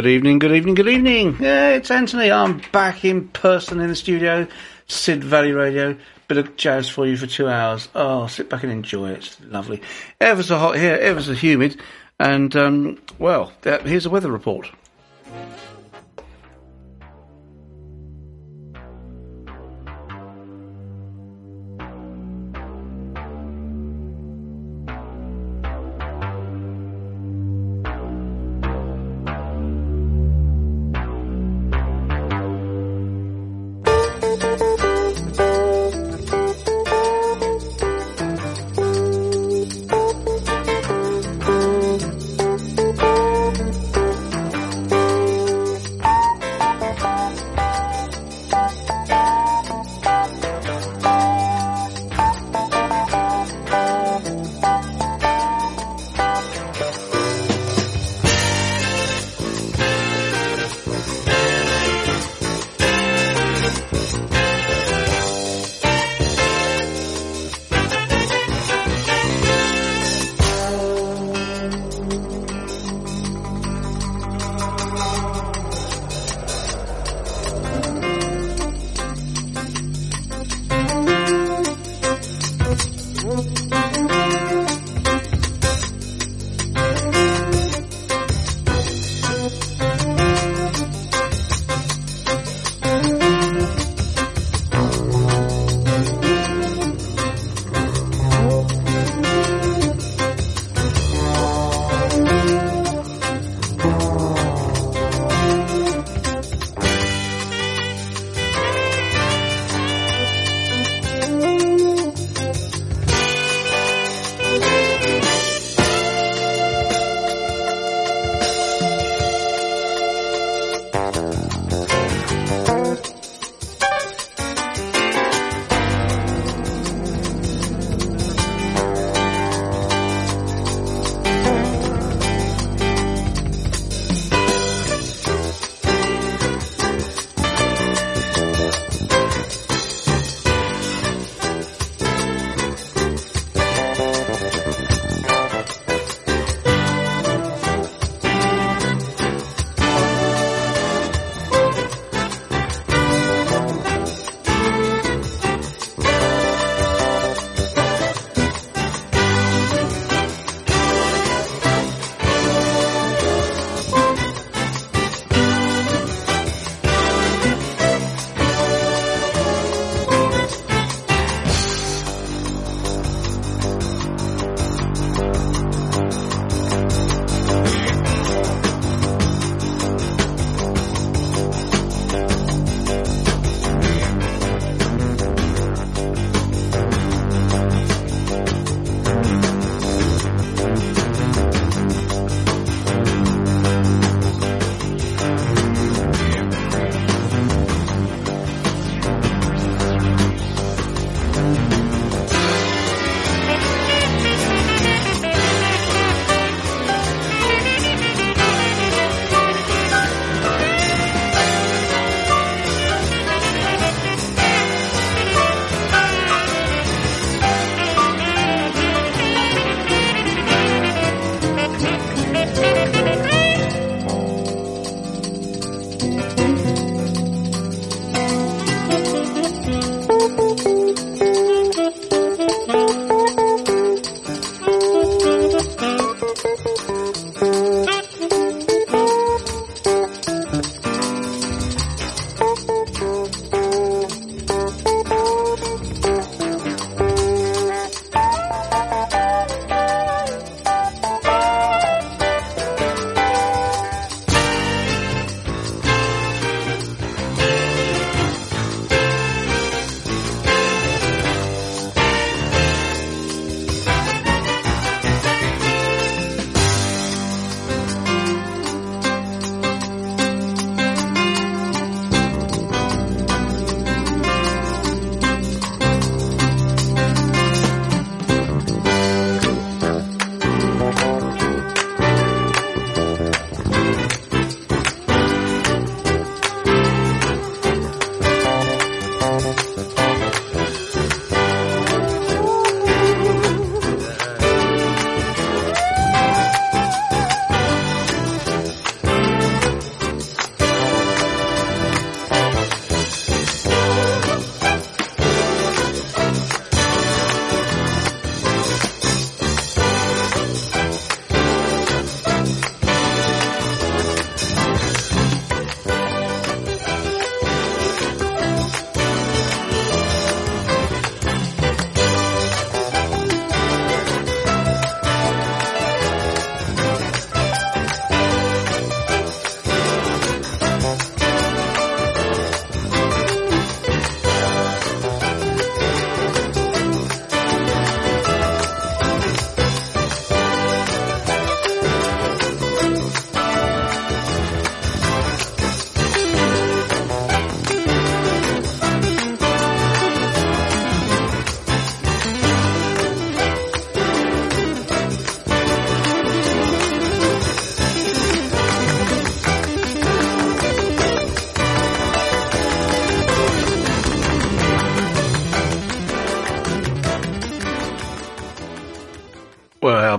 Good evening, good evening, good evening. Yeah, it's Anthony. I'm back in person in the studio. Sid Valley Radio. Bit of jazz for you for two hours. Oh, sit back and enjoy it. It's lovely. Ever so hot here, ever so humid. And, um, well, here's a weather report.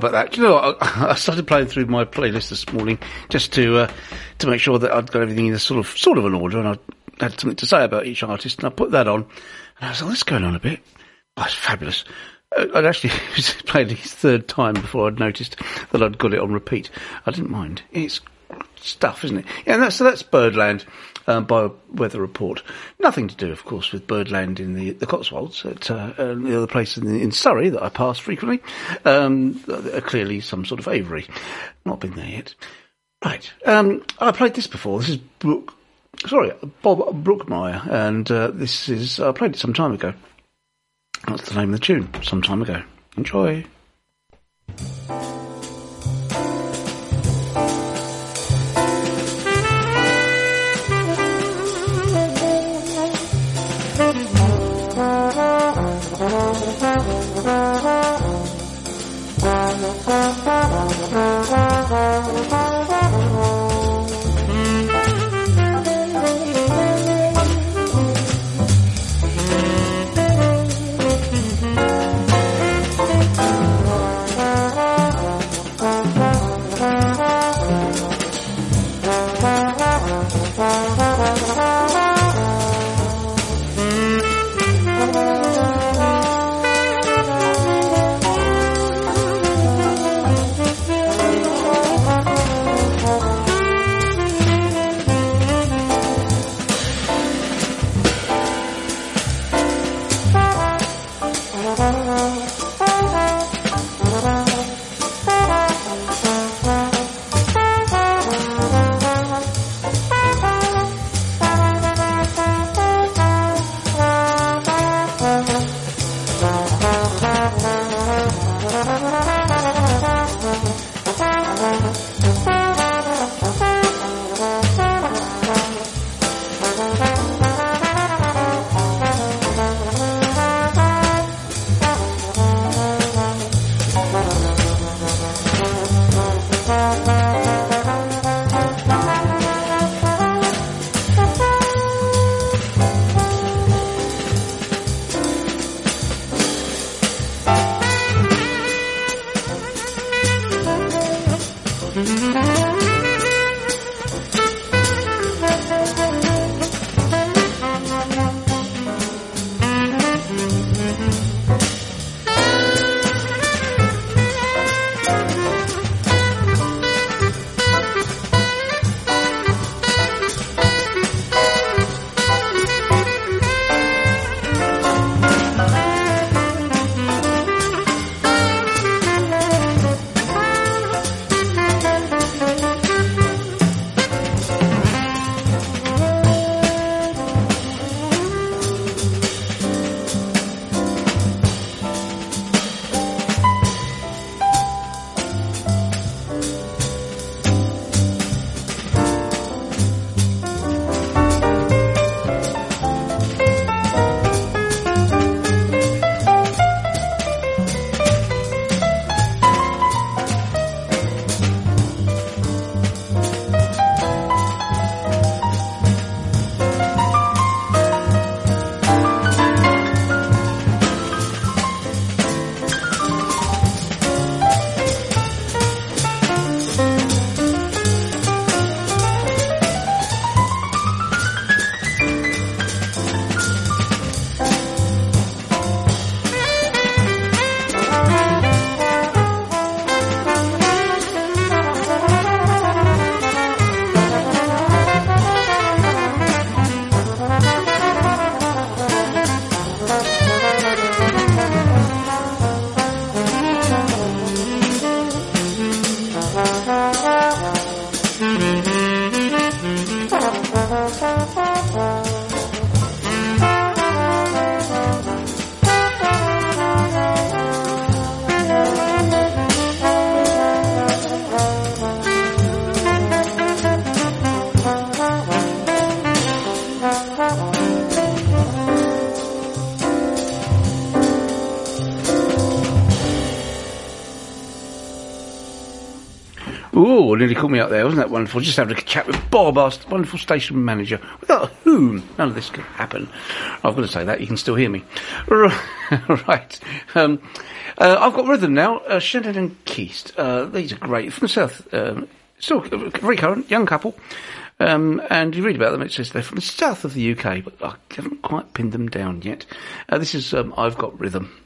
About that? Do you know? I, I started playing through my playlist this morning just to uh, to make sure that I'd got everything in a sort of sort of an order, and I had something to say about each artist, and I put that on, and I was like, "What's going on a bit?" Oh, it's fabulous. Uh, I'd actually played it his third time before I'd noticed that I'd got it on repeat. I didn't mind. It's stuff, isn't it? Yeah, and that's, so that's Birdland um, by Weather Report. Nothing to do, of course, with Birdland in the, the Cotswolds, at uh, the other place in, in, Surrey that I pass frequently. Um, uh, clearly some sort of Avery. Not been there yet. Right. Um, I played this before. This is Brook, sorry, Bob Brookmeyer, and uh, this is, I played it some time ago. That's the name of the tune, some time ago. Enjoy. Ooh, nearly caught me up there. Wasn't that wonderful? Just having a chat with Bob, our wonderful station manager. Without whom none of this could happen. I've got to say that. You can still hear me. right. Um, uh, I've got rhythm now. Uh, Shannon and Keast. Uh, these are great. From the south. Um, still very current, young couple. Um, and you read about them, it says they're from the south of the UK, but I haven't quite pinned them down yet. Uh, this is um, I've Got Rhythm.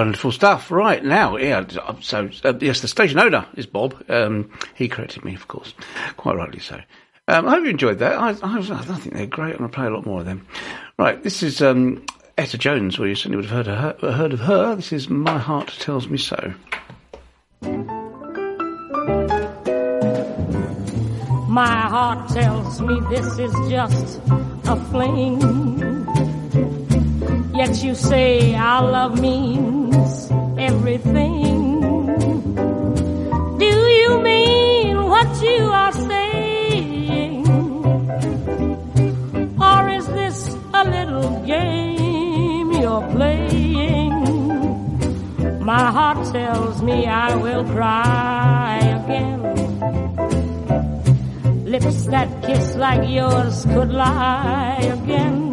Wonderful stuff. Right now, yeah. So uh, yes, the station owner is Bob. Um, he corrected me, of course, quite rightly so. Um, I hope you enjoyed that. I, I, I, think they're great. I'm going to play a lot more of them. Right, this is um, Etta Jones. Well, you certainly would have heard of her. Heard of her. This is My Heart Tells Me So. My heart tells me this is just a fling. Yet you say I love everything. Do you mean what you are saying? Or is this a little game you're playing? My heart tells me I will cry again. Lips that kiss like yours could lie again.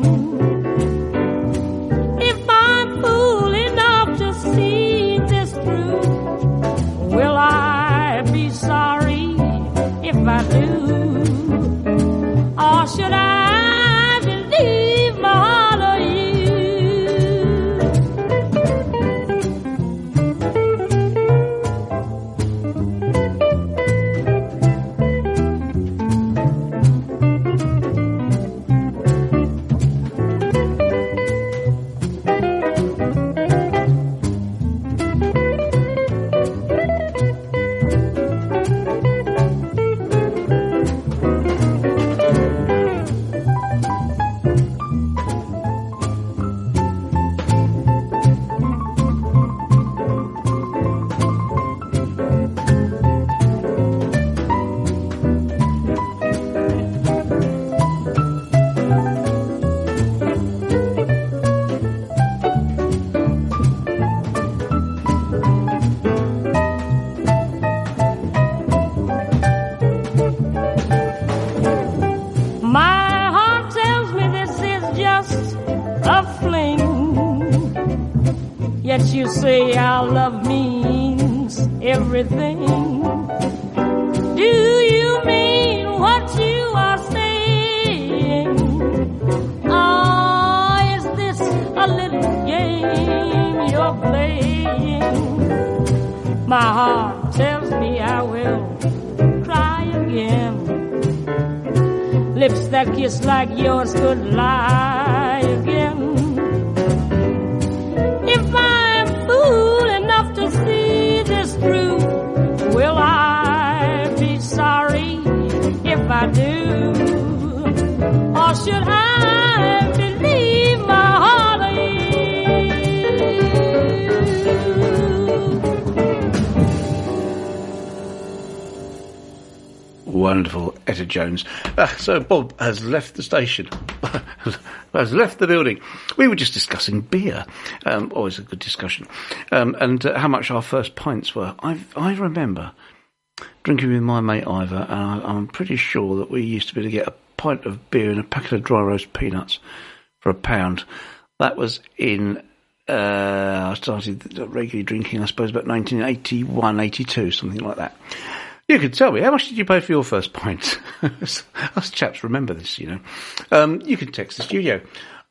So Bob has left the station, has left the building. We were just discussing beer. Um, always a good discussion, um, and uh, how much our first pints were. I I remember drinking with my mate Ivor, and I, I'm pretty sure that we used to be able to get a pint of beer and a packet of dry roast peanuts for a pound. That was in. Uh, I started regularly drinking, I suppose, about 1981, 82, something like that. You could tell me, how much did you pay for your first pint? Us chaps remember this, you know. Um, you can text the studio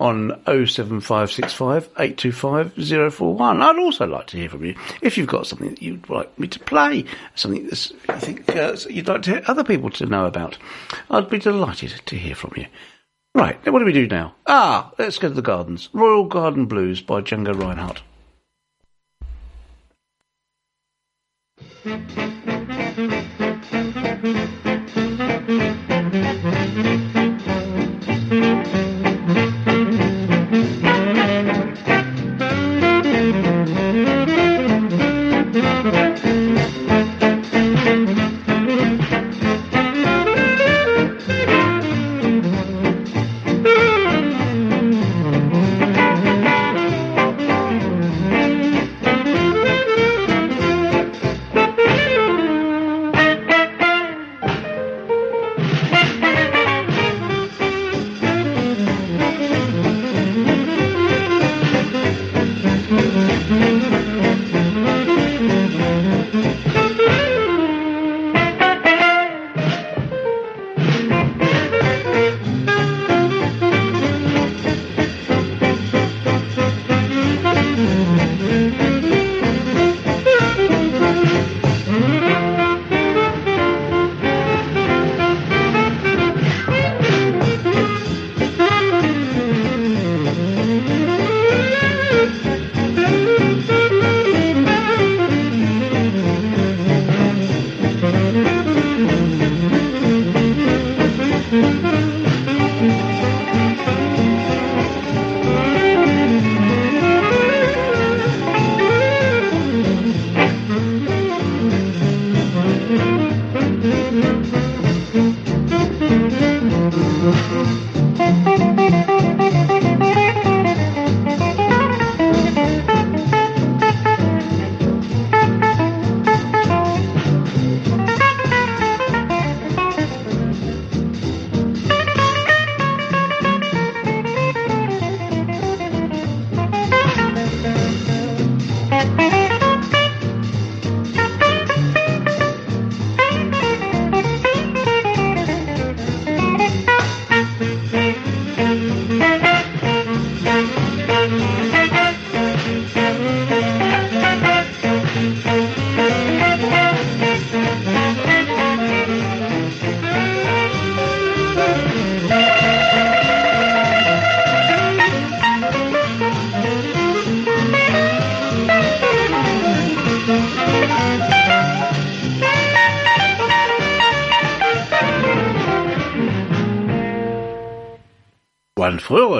on 07565 825 041. I'd also like to hear from you. If you've got something that you'd like me to play, something that you think uh, you'd like to other people to know about, I'd be delighted to hear from you. Right, now what do we do now? Ah, let's go to the gardens. Royal Garden Blues by Django Reinhardt. I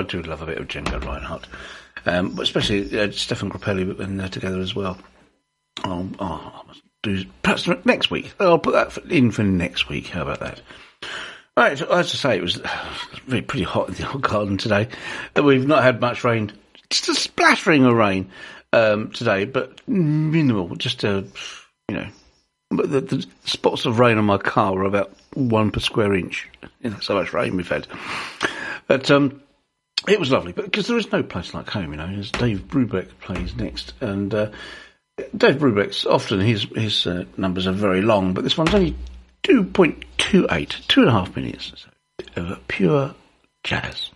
do love a bit of Django Reinhardt, um, but especially uh, Stefan Grappelli when they're together as well. Oh, oh, I must do perhaps next week. I'll put that in for next week. How about that? Right, so as I say, it was really pretty hot in the old garden today. We've not had much rain, just a splattering of rain um, today, but minimal. Just a, you know, but the, the spots of rain on my car were about one per square inch. So much rain we've had. But um, it was lovely, but because there is no place like home, you know. As Dave Brubeck plays next, and uh, Dave Brubeck's often his his uh, numbers are very long, but this one's only 2.28, two and a half minutes so, of pure jazz.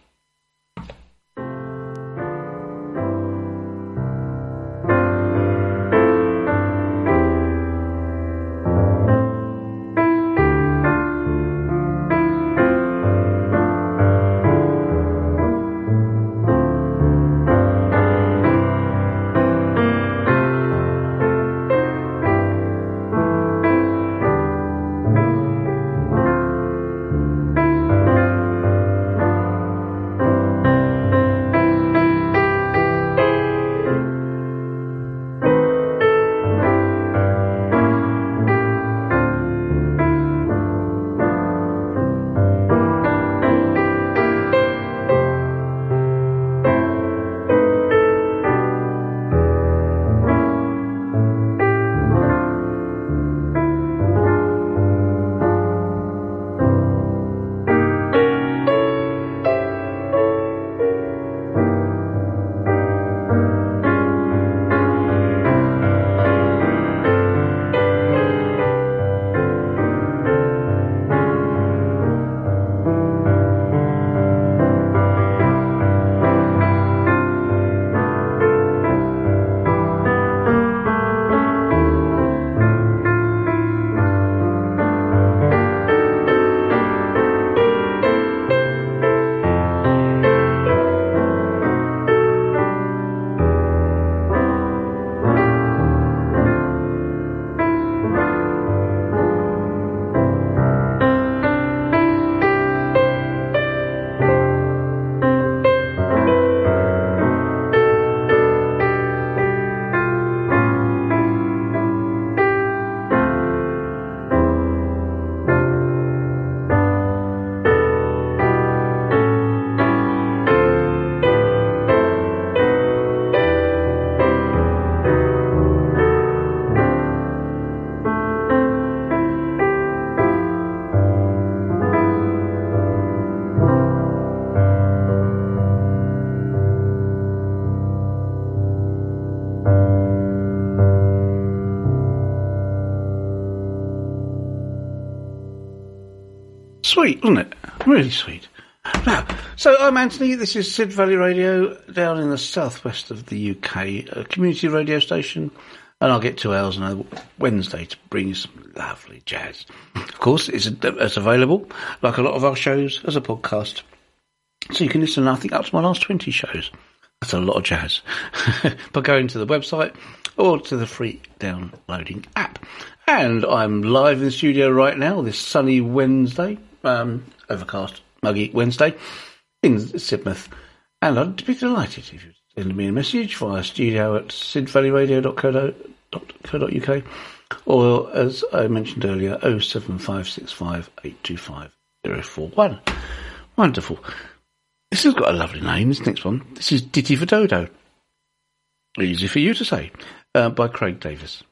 Really sweet. Now, so I'm Anthony. This is Sid Valley Radio down in the southwest of the UK, a community radio station, and I'll get two hours on a Wednesday to bring you some lovely jazz. Of course, it's, it's available, like a lot of our shows, as a podcast, so you can listen. I think up to my last twenty shows. That's a lot of jazz. by going to the website or to the free downloading app. And I'm live in the studio right now, this sunny Wednesday um, overcast, muggy Wednesday in Sidmouth. And I'd be delighted if you'd send me a message via studio at sidvalleyradio.co.uk or, as I mentioned earlier, 07565 825 Wonderful. This has got a lovely name, this next one. This is Ditty for Dodo. Easy for you to say, uh, by Craig Davis.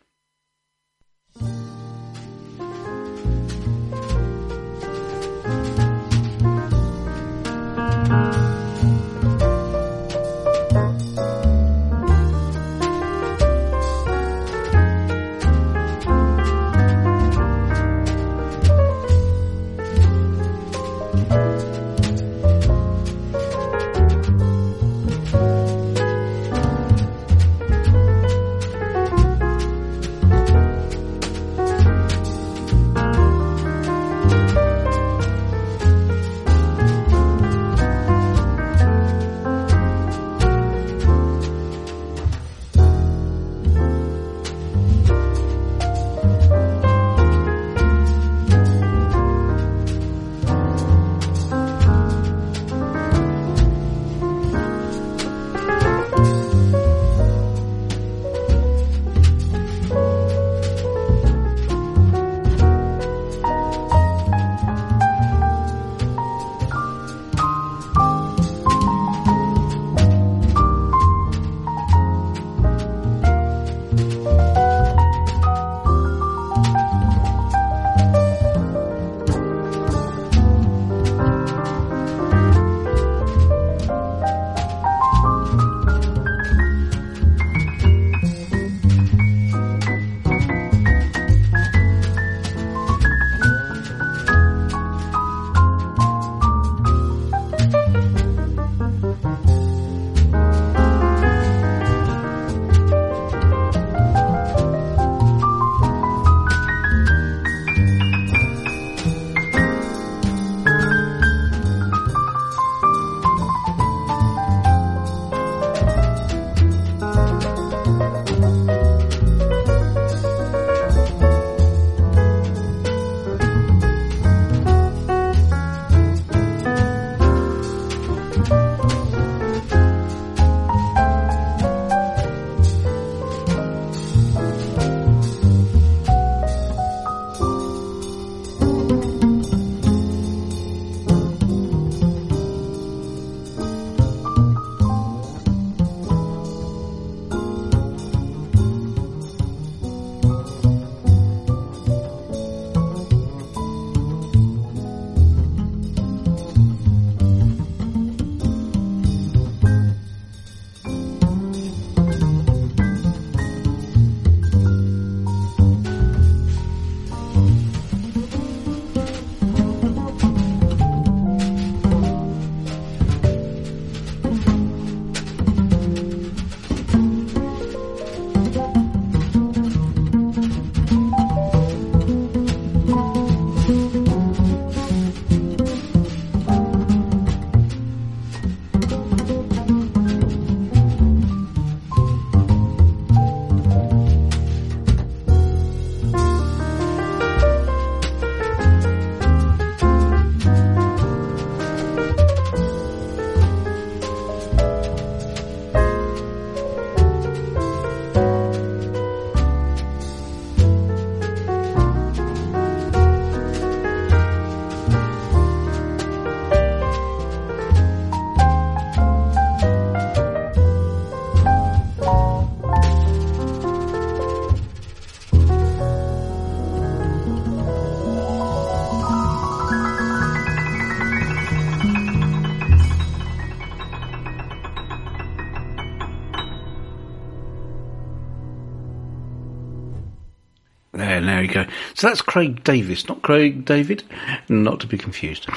So that's Craig Davis, not Craig David, not to be confused.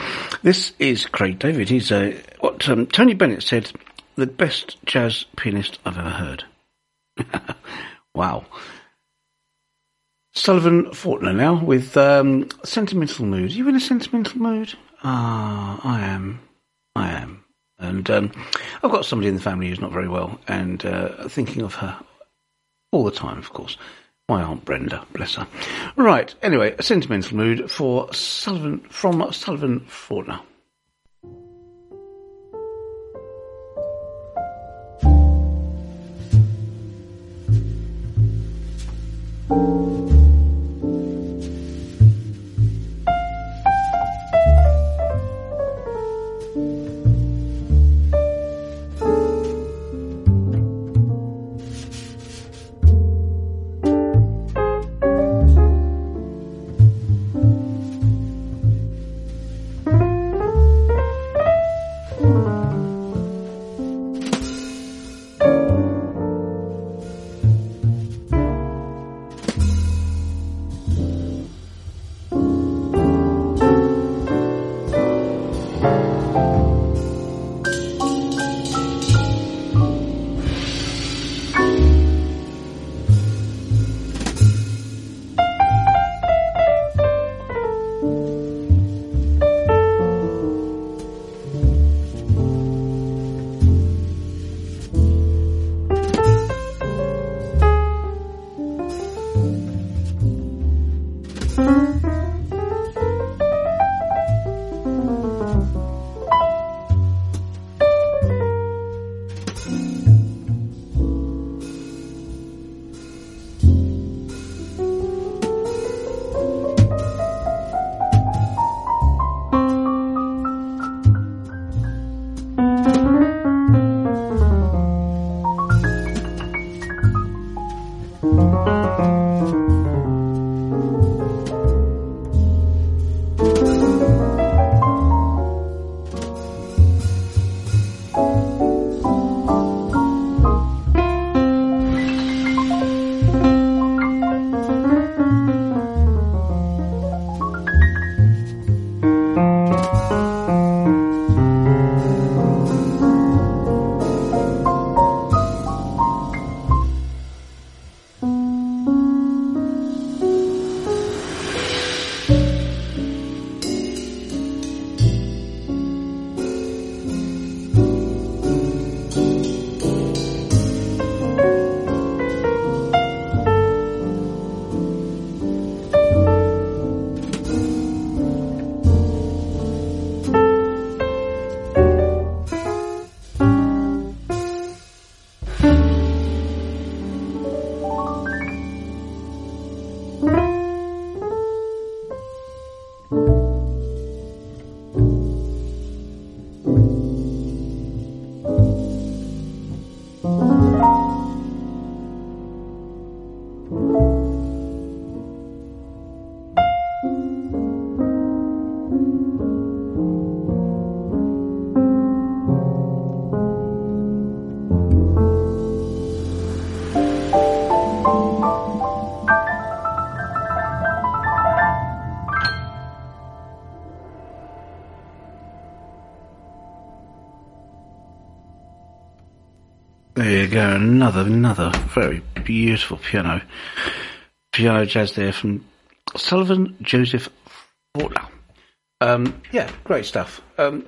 This is Craig David. He's uh, what um, Tony Bennett said, the best jazz pianist I've ever heard. wow. Sullivan Fortner now with um, Sentimental Mood. Are you in a sentimental mood? Ah, I am. I am. And um, I've got somebody in the family who's not very well and uh, thinking of her all the time, of course. My Aunt Brenda, bless her. Right, anyway, a sentimental mood for Sullivan, from Sullivan Fortner. You go, another, another very beautiful piano, piano jazz there from Sullivan Joseph Fortner. Um, yeah, great stuff. Um,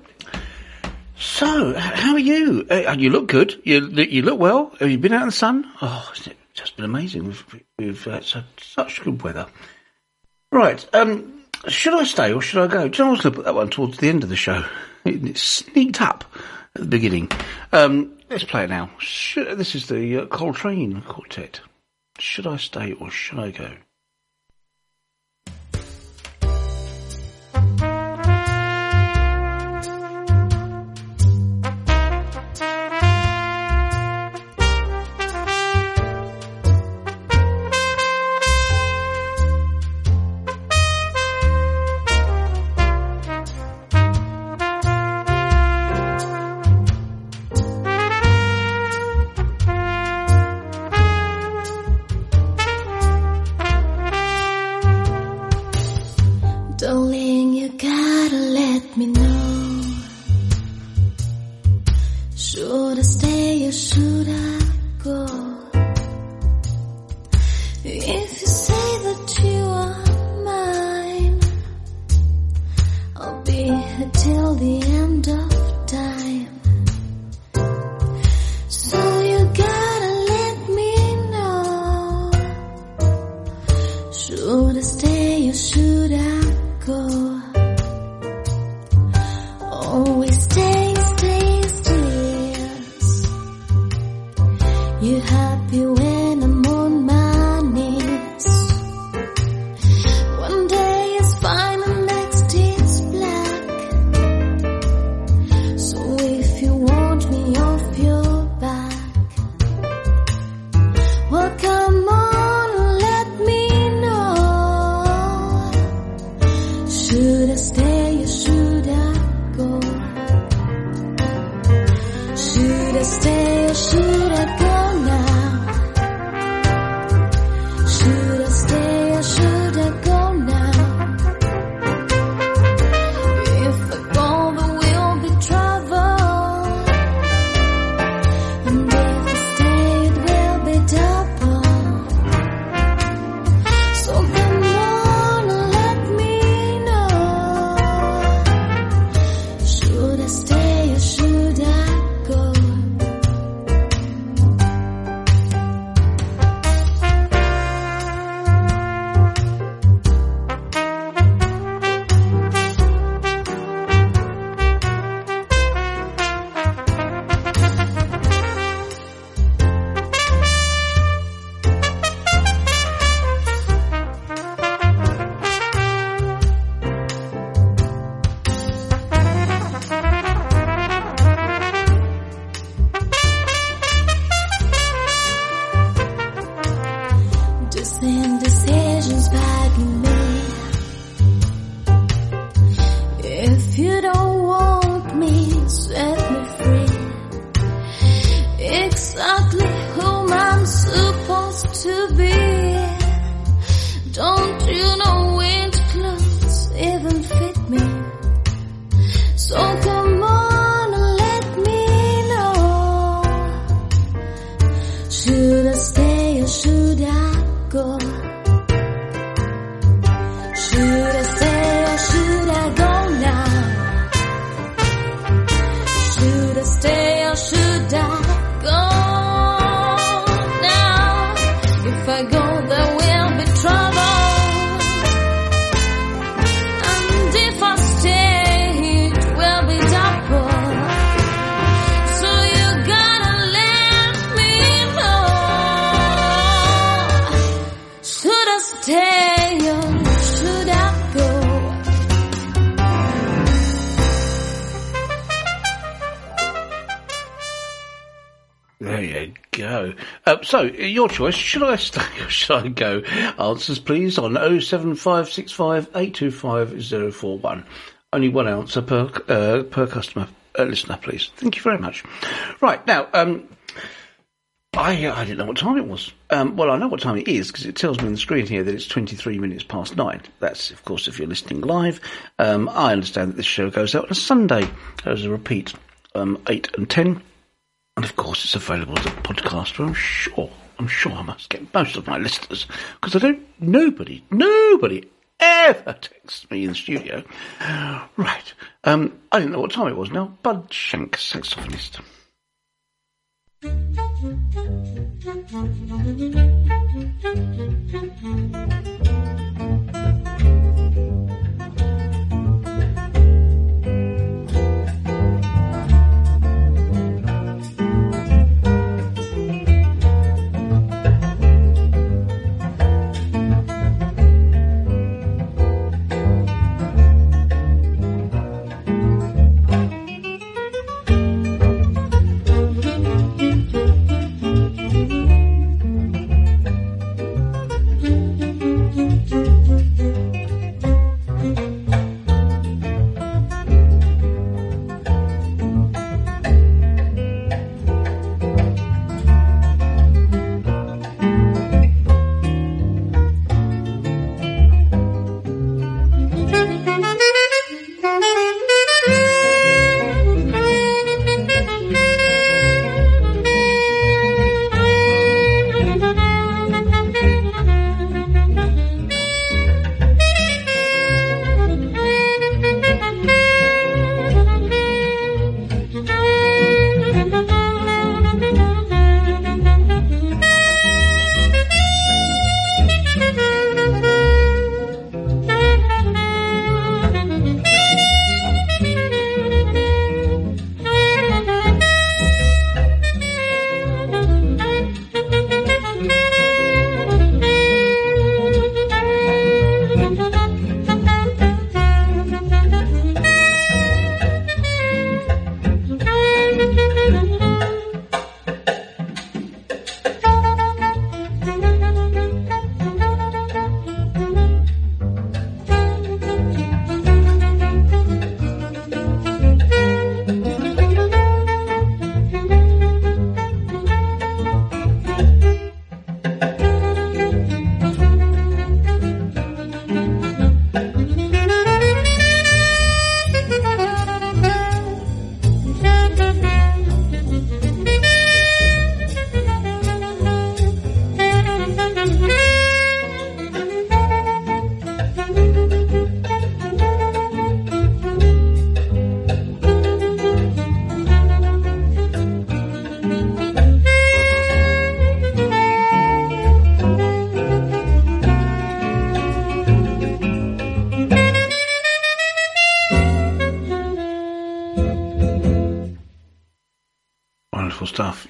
so, how are you? Uh, you look good. You you look well. Have you been out in the sun? Oh, it's just been amazing. We've we've had such, such good weather. Right. Um, should I stay or should I go? Do you know I was going to put that one towards the end of the show? It, it sneaked up at the beginning. Um, let's play it now. Should, this is the uh, Coltrane Quartet. Should I stay or should I go? So, your choice. Should I should I go? Answers, please, on 07565825041. Only one answer per uh, per customer uh, listener, please. Thank you very much. Right now, um, I I didn't know what time it was. Um, well, I know what time it is because it tells me on the screen here that it's 23 minutes past nine. That's, of course, if you're listening live. Um, I understand that this show goes out on a Sunday as a repeat, um, 8 and 10. And of course, it's available as a podcast. I'm sure, I'm sure I must get most of my listeners because I don't. Nobody, nobody ever texts me in the studio. Right. Um, I didn't know what time it was now. Bud Shank, saxophonist.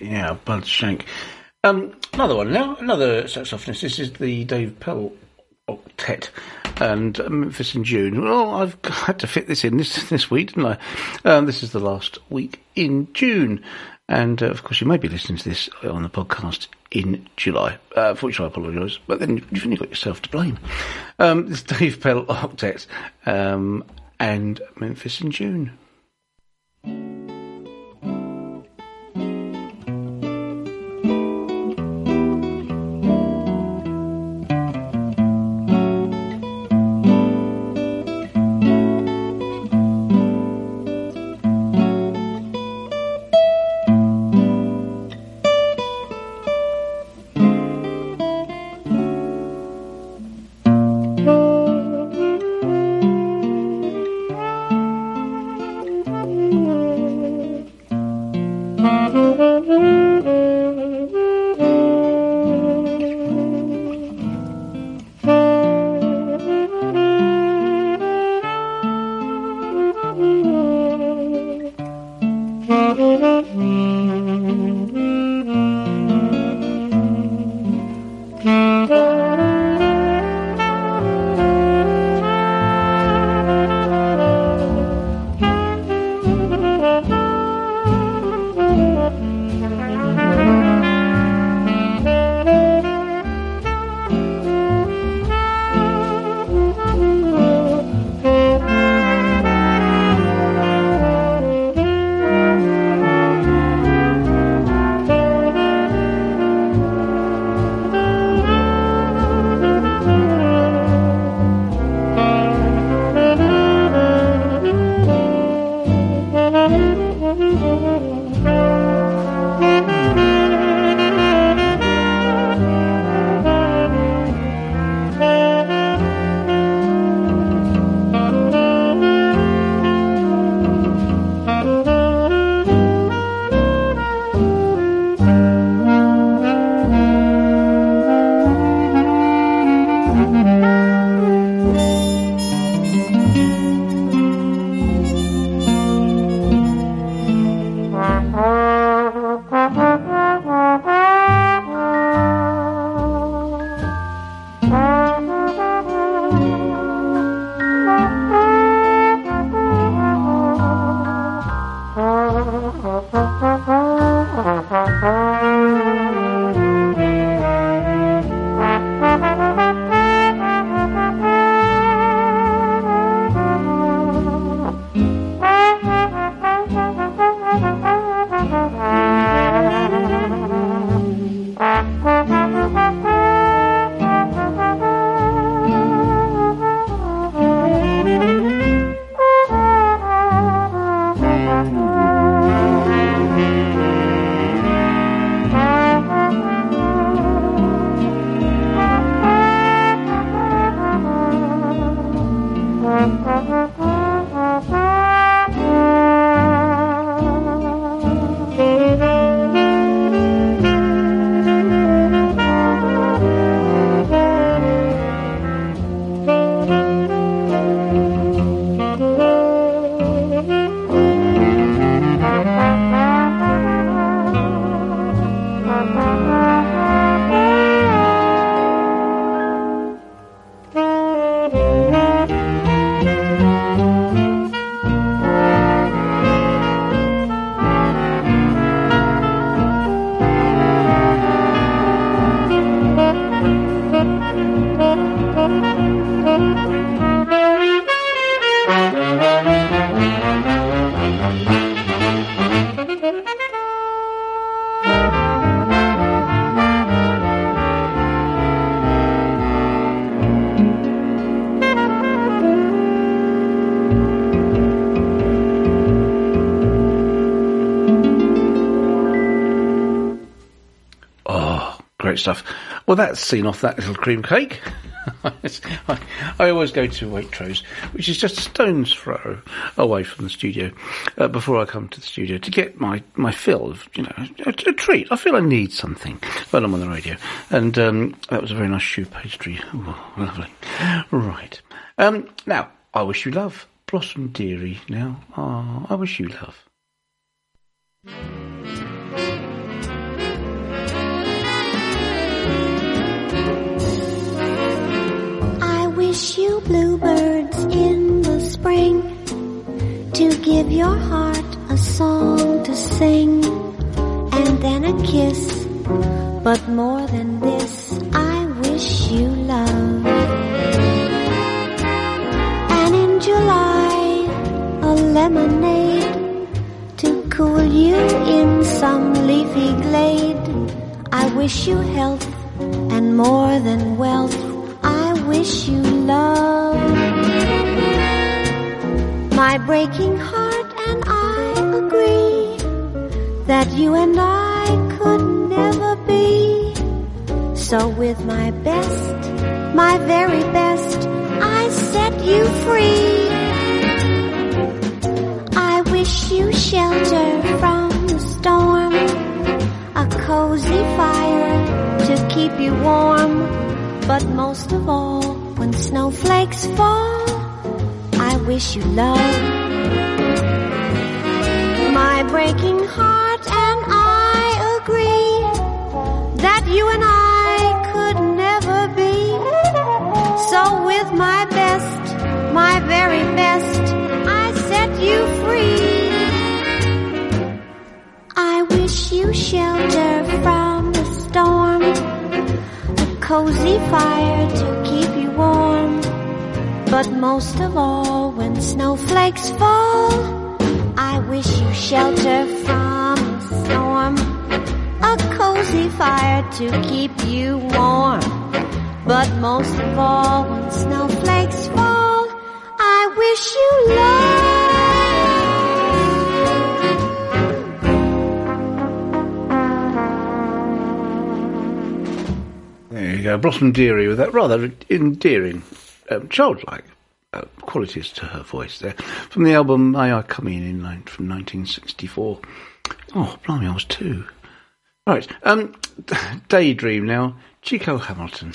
Yeah, Bud Shank. Um, another one now, another saxophonist. This is the Dave Pell Octet and Memphis in June. Well, I've had to fit this in this this week, didn't I? Um, this is the last week in June. And uh, of course, you may be listening to this on the podcast in July, uh, for which I apologise. But then you've only got yourself to blame. Um, this is Dave Pell Octet um, and Memphis in June. Great stuff. Well, that's seen off that little cream cake. I, always go to Waitrose, which is just a stone's throw away from the studio, uh, before I come to the studio to get my, my fill of, you know, a, a treat. I feel I need something when I'm on the radio. And um, that was a very nice choux pastry. Ooh, lovely. Right. Um, now, I wish you love. Blossom Dearie now. Ah, I wish you love. Spring to give your heart a song to sing and then a kiss. But more than this, I wish you love. And in July, a lemonade to cool you in some leafy glade. I wish you health and more than wealth. I wish you love. My breaking heart and I agree that you and I could never be. So with my best, my very best, I set you free. I wish you shelter from the storm, a cozy fire to keep you warm. But most of all, when snowflakes fall, I wish you love. My breaking heart and I agree that you and I could never be. So with my best, my very best, I set you free. I wish you shelter from cozy fire to keep you warm. But most of all, when snowflakes fall, I wish you shelter from the storm, a cozy fire to keep you warm. But most of all, when snowflakes fall, I wish you love. Go, Blossom Dearie with that rather endearing, um, childlike uh, qualities to her voice there. From the album May I Come In, in from 1964. Oh, blimey, I was two. Right, um, Daydream now, Chico Hamilton.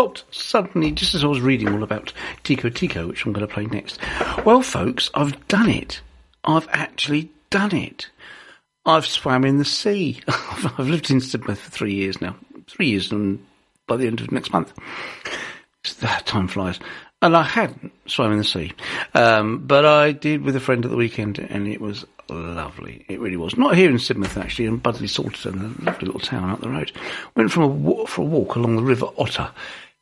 Stopped suddenly just as I was reading all about Tico Tico, which I'm going to play next. Well, folks, I've done it. I've actually done it. I've swam in the sea. I've lived in Sidmouth for three years now. Three years and by the end of next month. Time flies. And I hadn't swam in the sea. Um, but I did with a friend at the weekend and it was lovely. It really was. Not here in Sidmouth actually, in Budleigh Salterton, a lovely little town up the road. Went from a for a walk along the River Otter.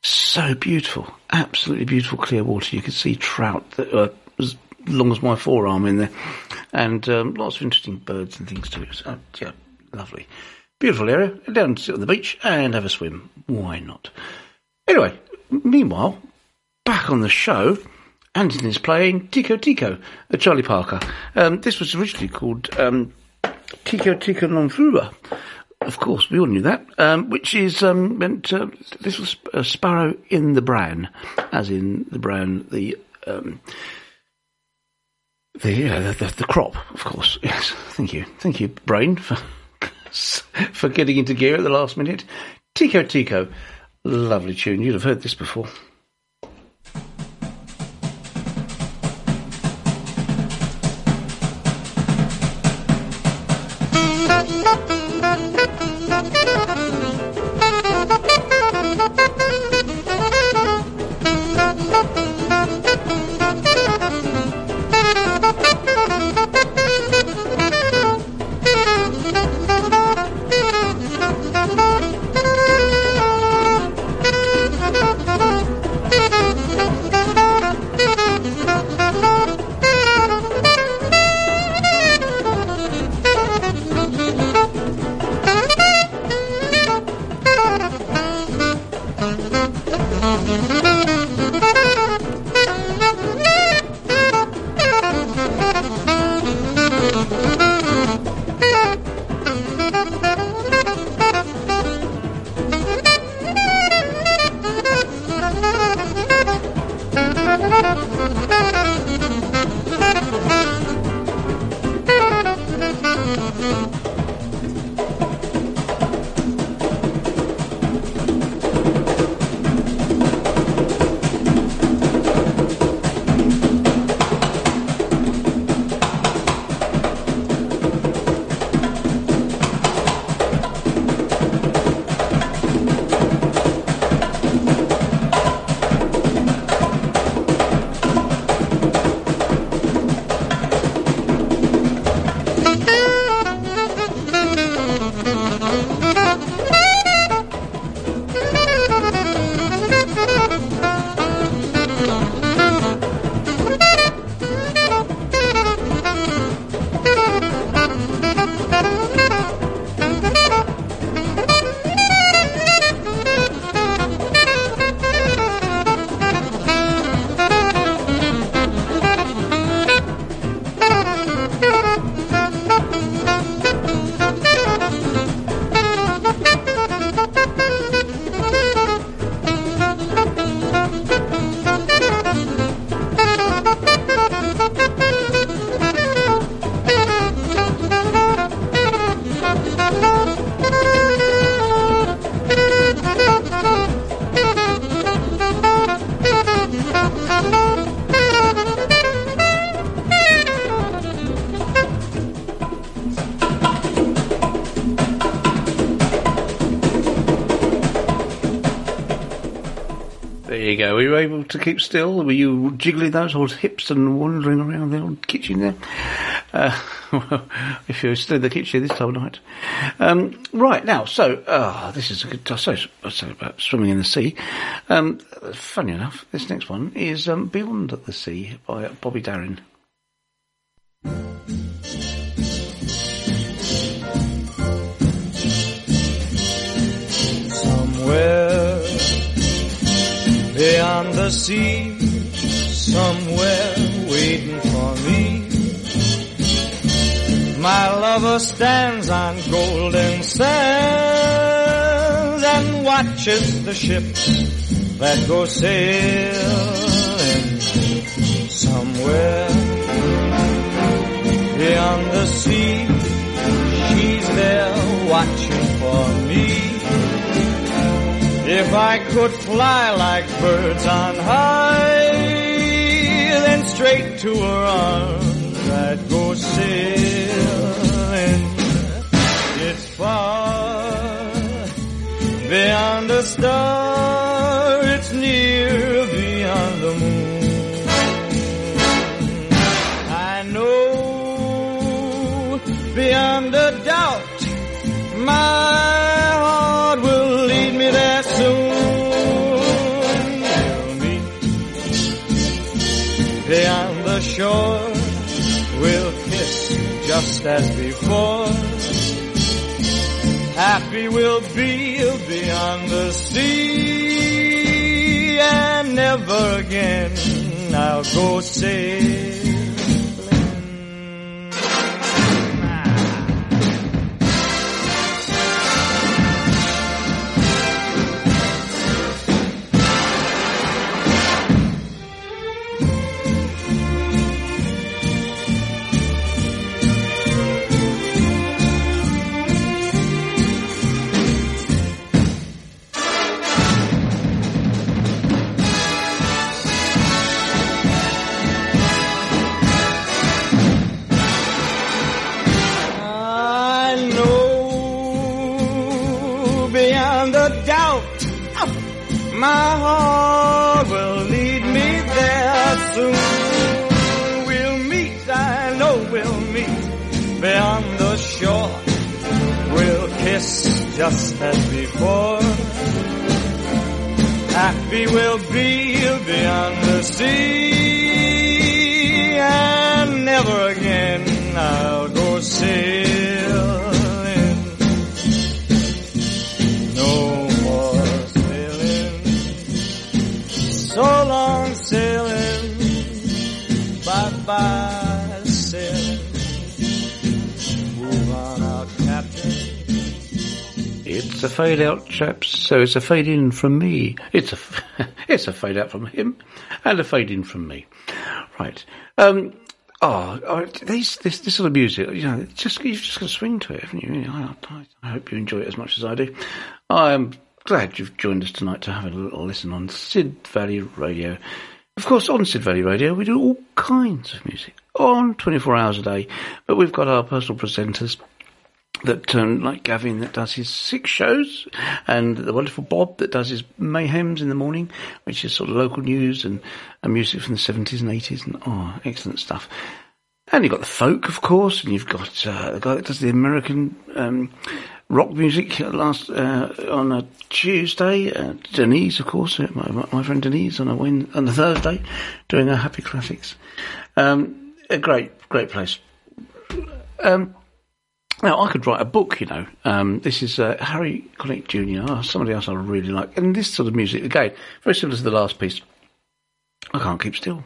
So beautiful. Absolutely beautiful clear water. You could see trout that were as long as my forearm in there, and um, lots of interesting birds and things too. So, yeah, lovely, beautiful area. Down sit on the beach and have a swim. Why not? Anyway, meanwhile, back on the show. Anthony's playing Tico Tico, Charlie Parker. Um, this was originally called um, Tico Tico Non Fuba. Of course, we all knew that. Um, which is um, meant. This was a sparrow in the bran, as in the bran, the um, the, uh, the the crop. Of course, yes. Thank you, thank you, brain, for for getting into gear at the last minute. Tico Tico, lovely tune. You'd have heard this before. Go. Were you able to keep still? Were you jiggling those old hips and wandering around the old kitchen there? Uh, well, if you're still in the kitchen this of night. Um, right, now, so, oh, this is a good, I say about swimming in the sea. Um, funny enough, this next one is um, Beyond the Sea by Bobby Darin. Watches the ship that goes sailing somewhere beyond the sea. She's there watching for me. If I could fly like birds on high, then straight to her arms I'd go sailing. Beyond the star, it's near beyond the moon. I know beyond a doubt my heart will lead me there soon. We'll meet beyond the shore we'll kiss just as We'll be beyond the sea, and never again I'll go sailing. Chaps. So it's a fade in from me. It's a it's a fade out from him, and a fade in from me. Right. Um. Oh, oh this this sort of music, you know, just you've just got to swing to it, haven't you? I, I hope you enjoy it as much as I do. I am glad you've joined us tonight to have a little listen on Sid Valley Radio. Of course, on Sid Valley Radio, we do all kinds of music on 24 hours a day, but we've got our personal presenters that um, like Gavin that does his six shows, and the wonderful Bob that does his mayhems in the morning, which is sort of local news and, and music from the seventies and eighties, and oh, excellent stuff. And you've got the folk, of course, and you've got uh, the guy that does the American um, rock music last uh, on a Tuesday. Uh, Denise, of course, uh, my, my friend Denise on a Wed- on a Thursday, doing her happy classics. Um, a great, great place. Um, now, I could write a book, you know. Um, this is uh, Harry Connick Jr., oh, somebody else I really like. And this sort of music, again, very similar to the last piece. I can't keep still.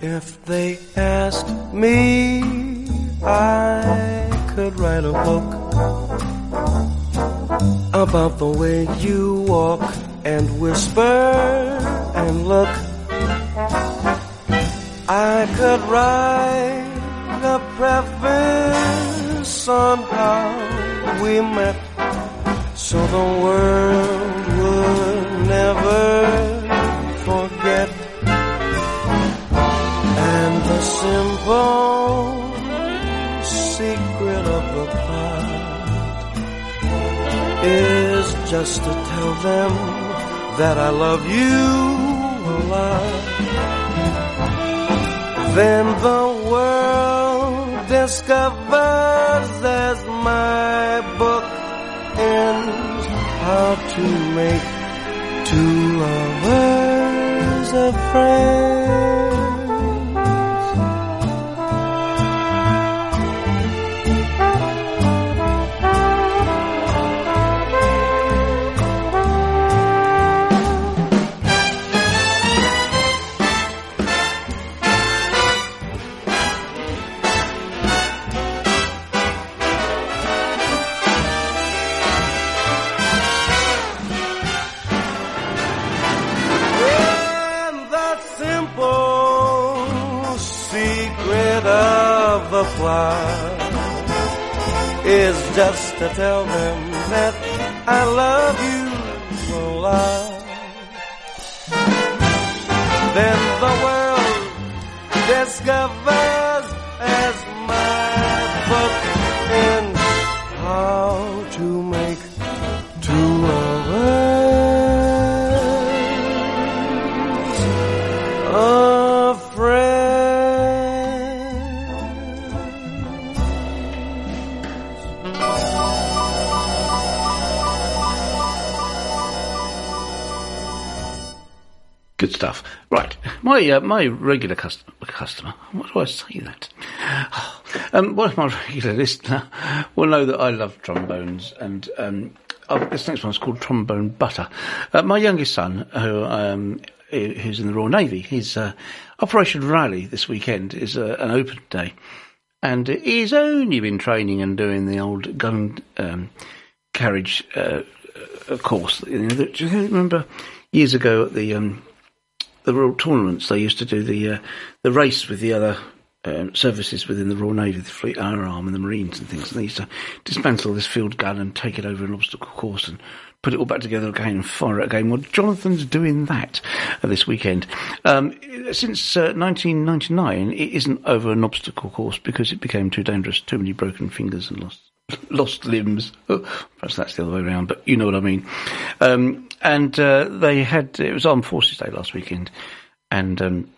If they asked me, I could write a book about the way you walk and whisper and look. I could write a preface on how we met so the world would never forget and the simple is just to tell them that I love you a lot. Then the world discovers as my book ends how to make two lovers a friend. To tell my uh, my regular cust- customer. What do I say that? Um, one of my regular listener will know that I love trombones, and um, oh, this next one's called Trombone Butter. Uh, my youngest son, who um, who's in the Royal Navy, his uh, Operation Rally this weekend is uh, an open day, and he's only been training and doing the old gun um, carriage uh, uh, course. You do you remember years ago at the um, the Royal tournaments, they used to do the uh, the race with the other um, services within the Royal Navy, the Fleet Air Arm and the Marines and things. And they used to dismantle this field gun and take it over an obstacle course and put it all back together again and fire it again. Well, Jonathan's doing that uh, this weekend. Um, since uh, 1999, it isn't over an obstacle course because it became too dangerous, too many broken fingers and lost lost limbs. Oh, perhaps that's the other way around, but you know what I mean. Um, and uh, they had it was Armed Forces Day last weekend, and um,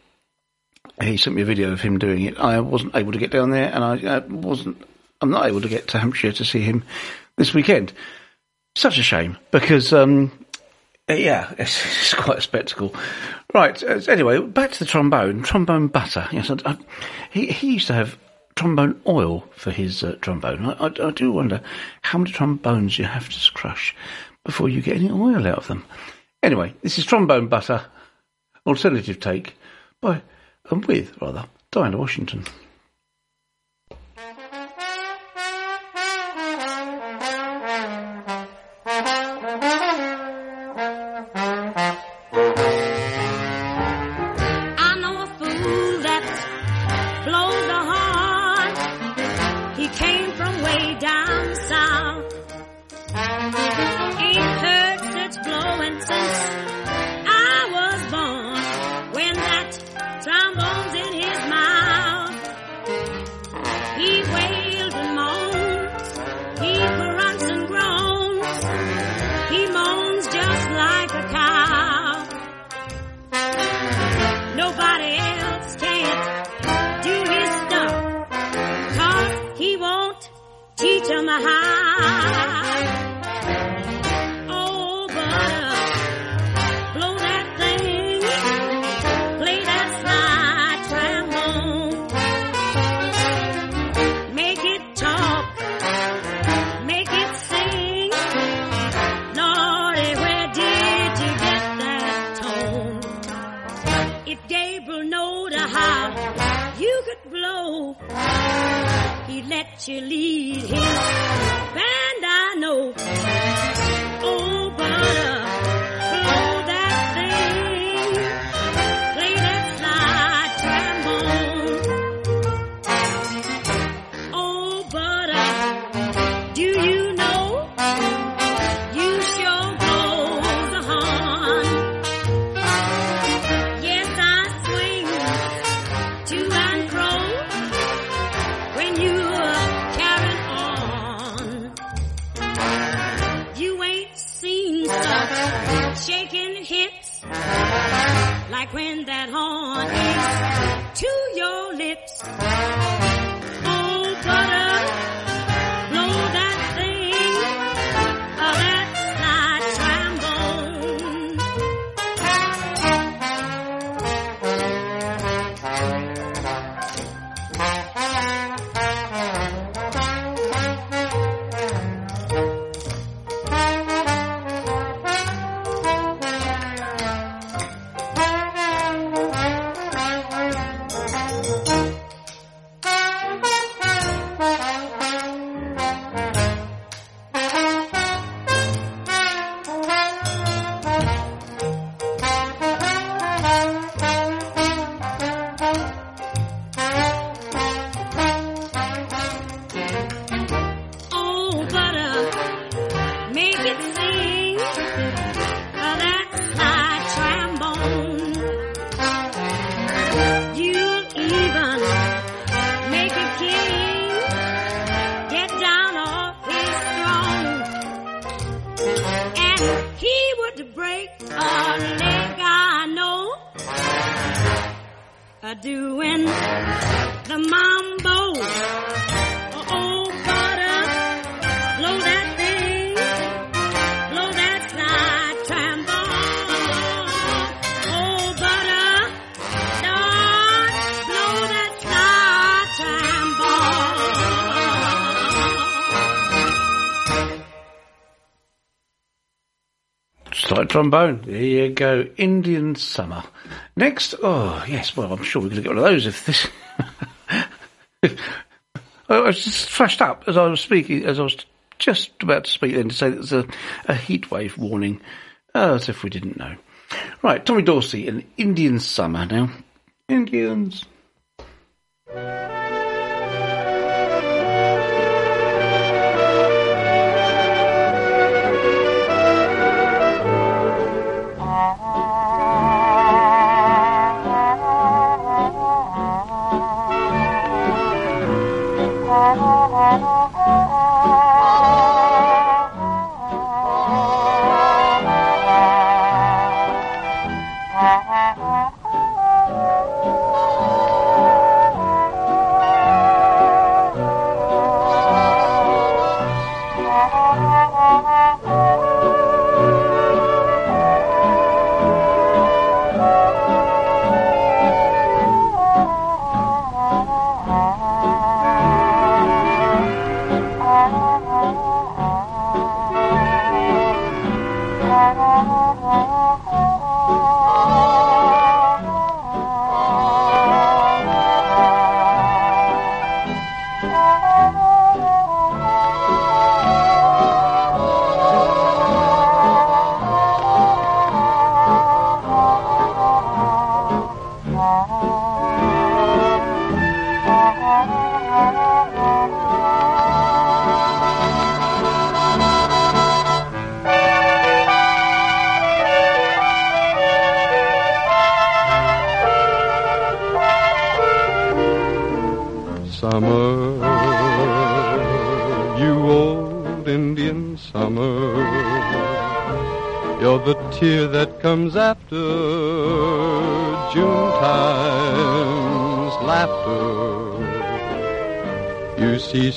he sent me a video of him doing it. I wasn't able to get down there, and I uh, wasn't. I'm not able to get to Hampshire to see him this weekend. Such a shame because. Um, yeah, it's, it's quite a spectacle. Right. uh, Anyway, back to the trombone. Trombone butter. Yes, I, I, he he used to have trombone oil for his uh, trombone. I, I, I do wonder how many trombones you have to crush before you get any oil out of them. Anyway, this is trombone butter, alternative take by and with rather Dinah Washington. He'd let you lead his band. I know. Trombone. There you go. Indian summer. Next, oh yes, well I'm sure we're going to get one of those if this. Oh, I was just flashed up as I was speaking, as I was just about to speak then to say that there's a, a heat wave warning, oh, as if we didn't know. Right, Tommy Dorsey, an Indian summer now. Indians. 来。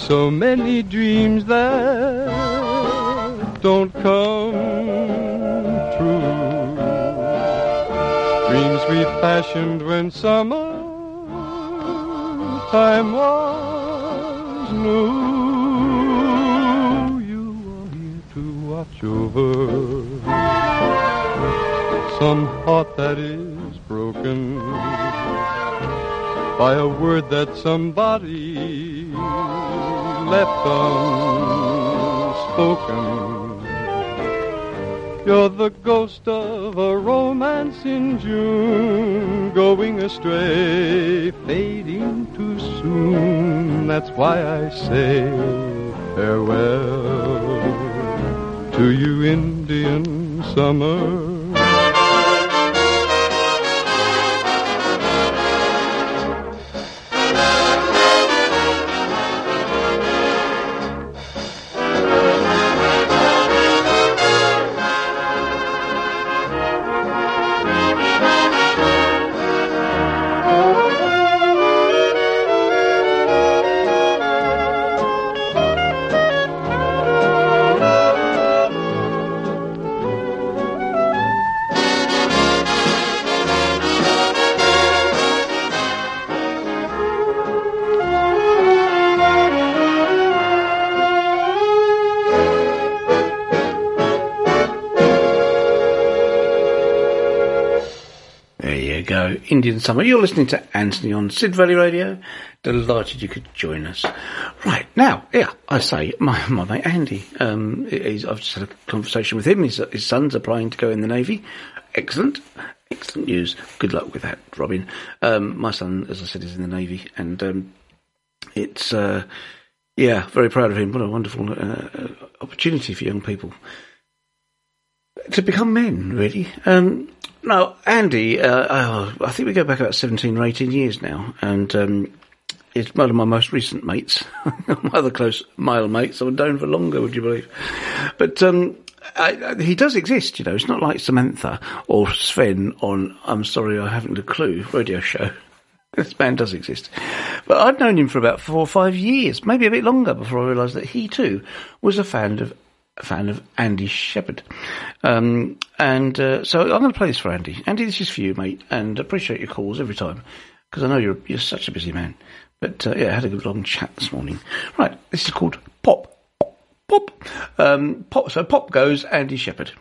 So many dreams that don't come true. Dreams we fashioned when summer time was new. You are here to watch over some heart that is broken by a word that somebody unspoken. You're the ghost of a romance in June, going astray, fading too soon. That's why Indian Summer. You're listening to Anthony on Sid Valley Radio. Delighted you could join us. Right, now, yeah, I say, my, my mate Andy, um, I've just had a conversation with him. His, his son's applying to go in the Navy. Excellent. Excellent news. Good luck with that, Robin. Um, my son, as I said, is in the Navy and, um, it's, uh, yeah, very proud of him. What a wonderful, uh, opportunity for young people to become men, really. Um, no, Andy, uh, oh, I think we go back about 17 or 18 years now, and um, it's one of my most recent mates, my other close male mates. I've known for longer, would you believe? But um, I, I- he does exist, you know. It's not like Samantha or Sven on I'm Sorry I Haven't a Clue radio show. This man does exist. But I'd known him for about four or five years, maybe a bit longer before I realised that he too was a fan of a fan of Andy Sheppard. Um, and uh, so I'm going to play this for Andy. Andy, this is for you, mate, and appreciate your calls every time because I know you're you're such a busy man. But uh, yeah, I had a good long chat this morning. Right, this is called Pop. Pop. Um, pop. So Pop goes Andy Sheppard.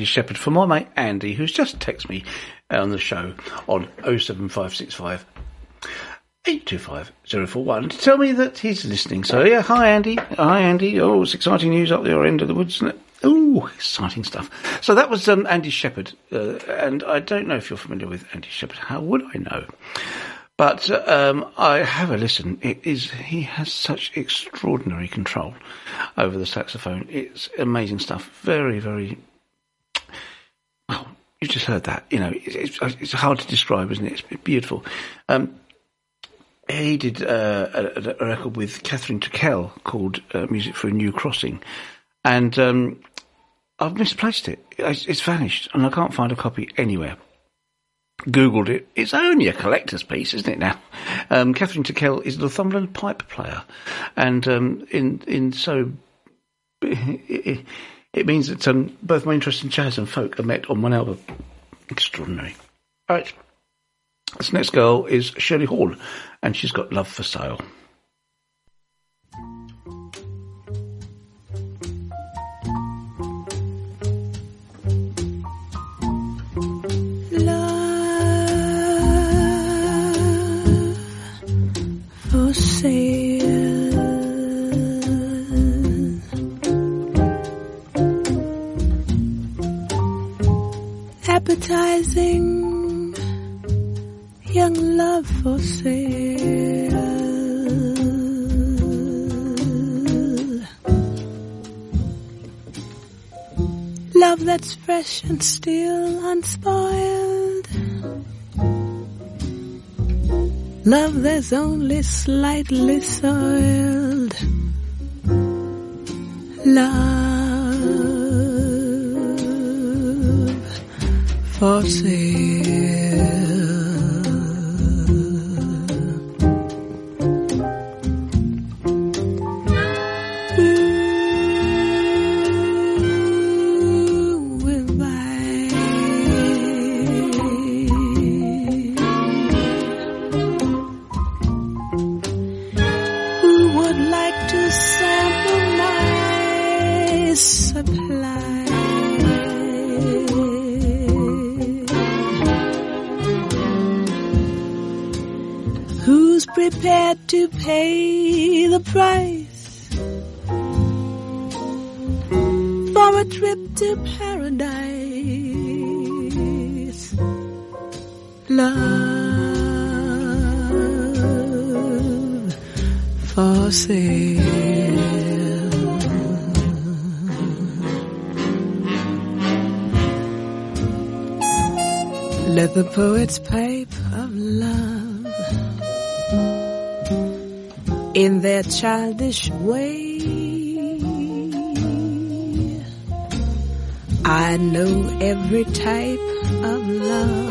Andy Sheppard for my mate Andy, who's just texted me on the show on 07565 825041 to tell me that he's listening. So yeah, hi Andy. Hi Andy. Oh, it's exciting news up the other end of the woods, isn't it? Oh, exciting stuff. So that was um, Andy Sheppard, uh, and I don't know if you're familiar with Andy Sheppard. How would I know? But um, I have a listen. It is he has such extraordinary control over the saxophone. It's amazing stuff. Very, very. You just heard that. You know, it's, it's, hard to describe, isn't it? It's beautiful. Um, he did uh, a, a record with Kathryn Tickell called uh, "Music for a New Crossing," and um, I've misplaced it. It's, it's vanished, and I can't find a copy anywhere. Googled it. It's only a collector's piece, isn't it? Now, um, Kathryn Tickell is a Northumberland pipe player, and um, in in so it means that um, both my interest in jazz and folk are met on one album. Extraordinary. All right. This next girl is Shirley Hall, and she's got Love for Sale. Appetizing young love for sale. Love that's fresh and still unspoiled. Love that's only slightly soiled. Love for sale. Sale. Let the poets pipe of love in their childish way. I know every type of love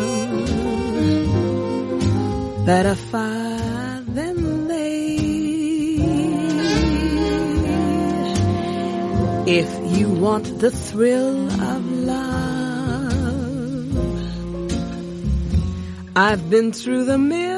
better far If you want the thrill of love, I've been through the mill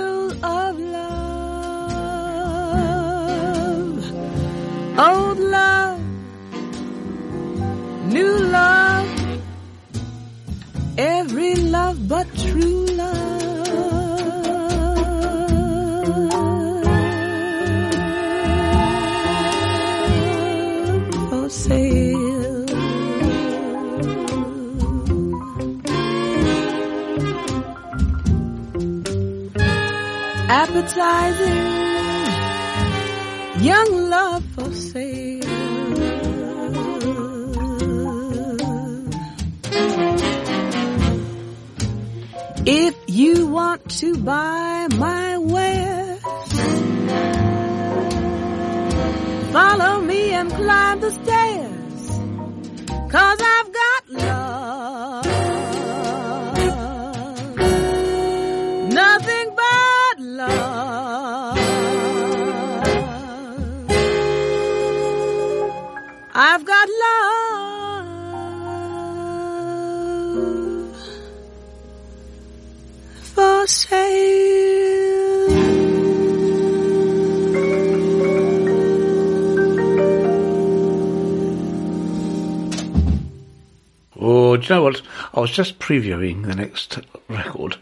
was just previewing the next record,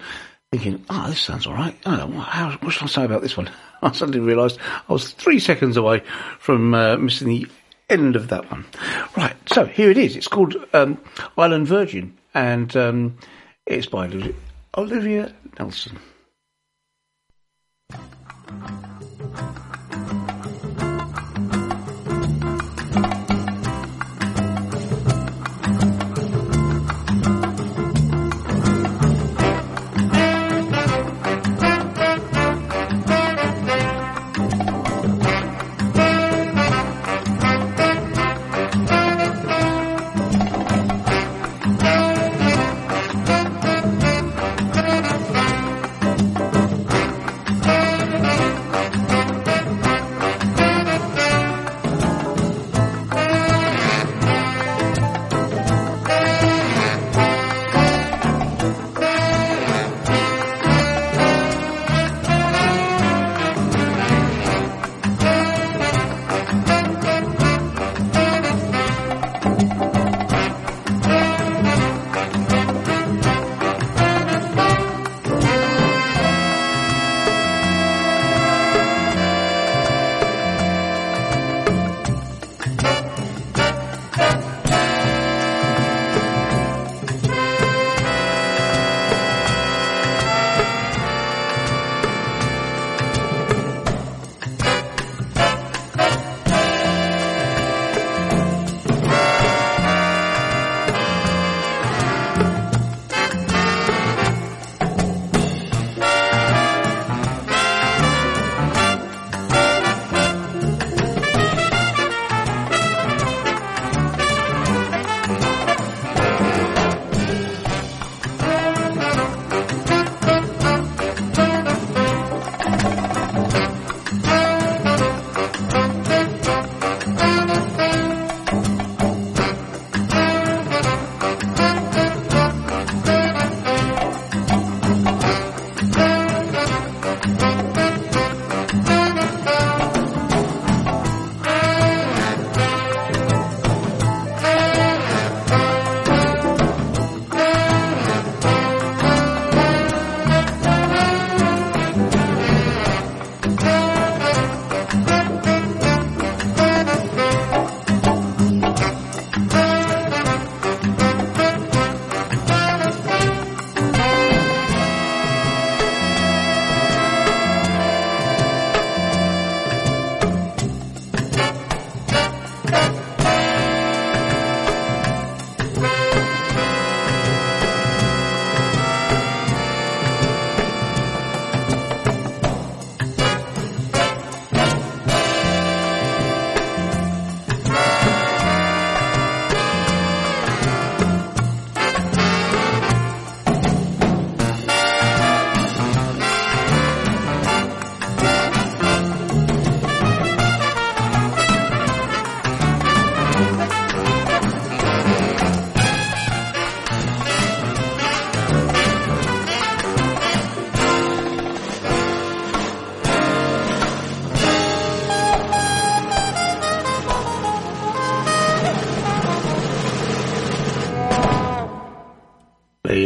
thinking, oh, this sounds all right. How, what should I say about this one? I suddenly realised I was three seconds away from uh, missing the end of that one. Right, so here it is. It's called um, Island Virgin, and um, it's by Oliver Nelson.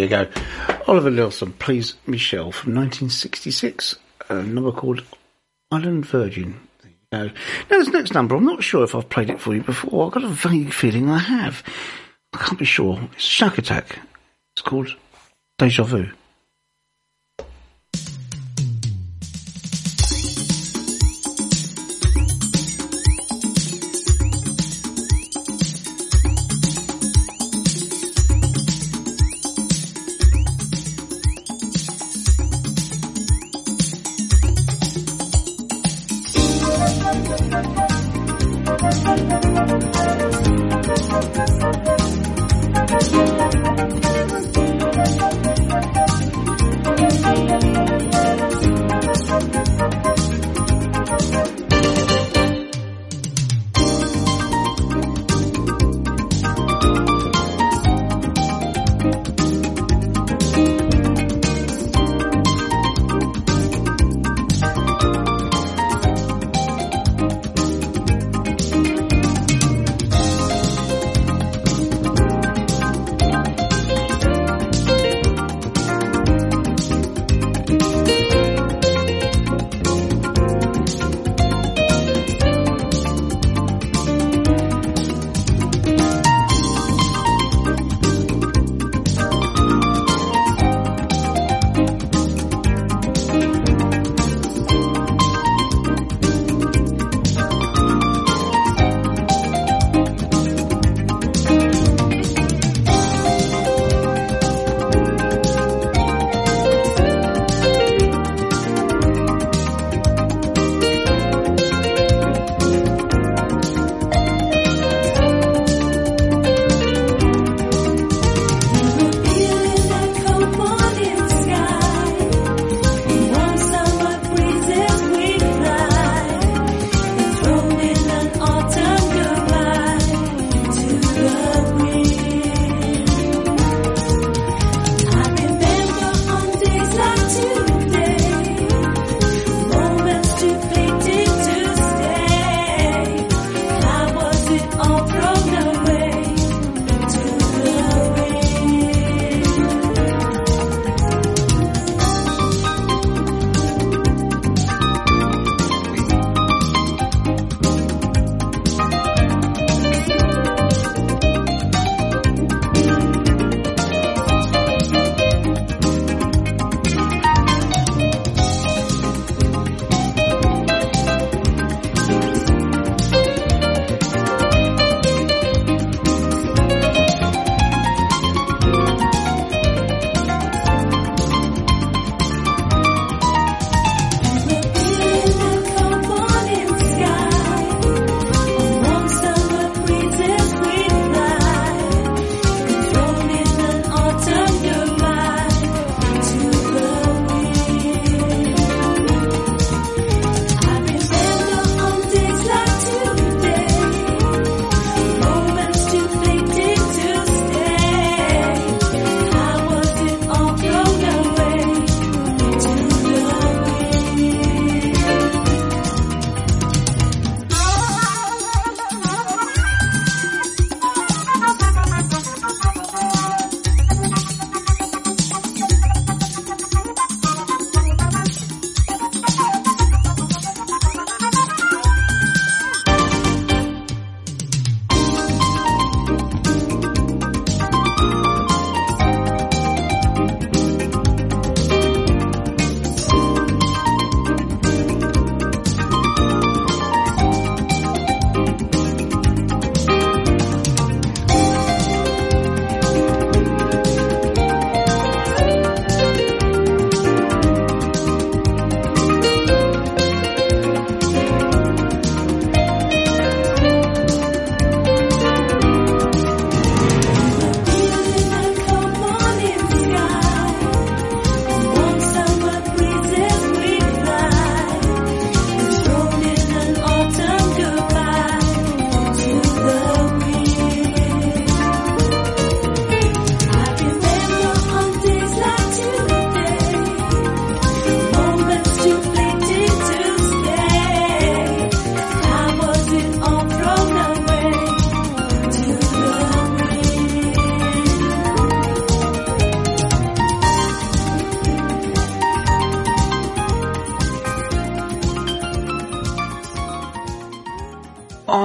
You go. Oliver Nelson, Please Michelle from 1966, a number called Island Virgin. Now, this next number, I'm not sure if I've played it for you before. I've got a vague feeling I have. I can't be sure. It's Shark Attack. It's called Deja Vu.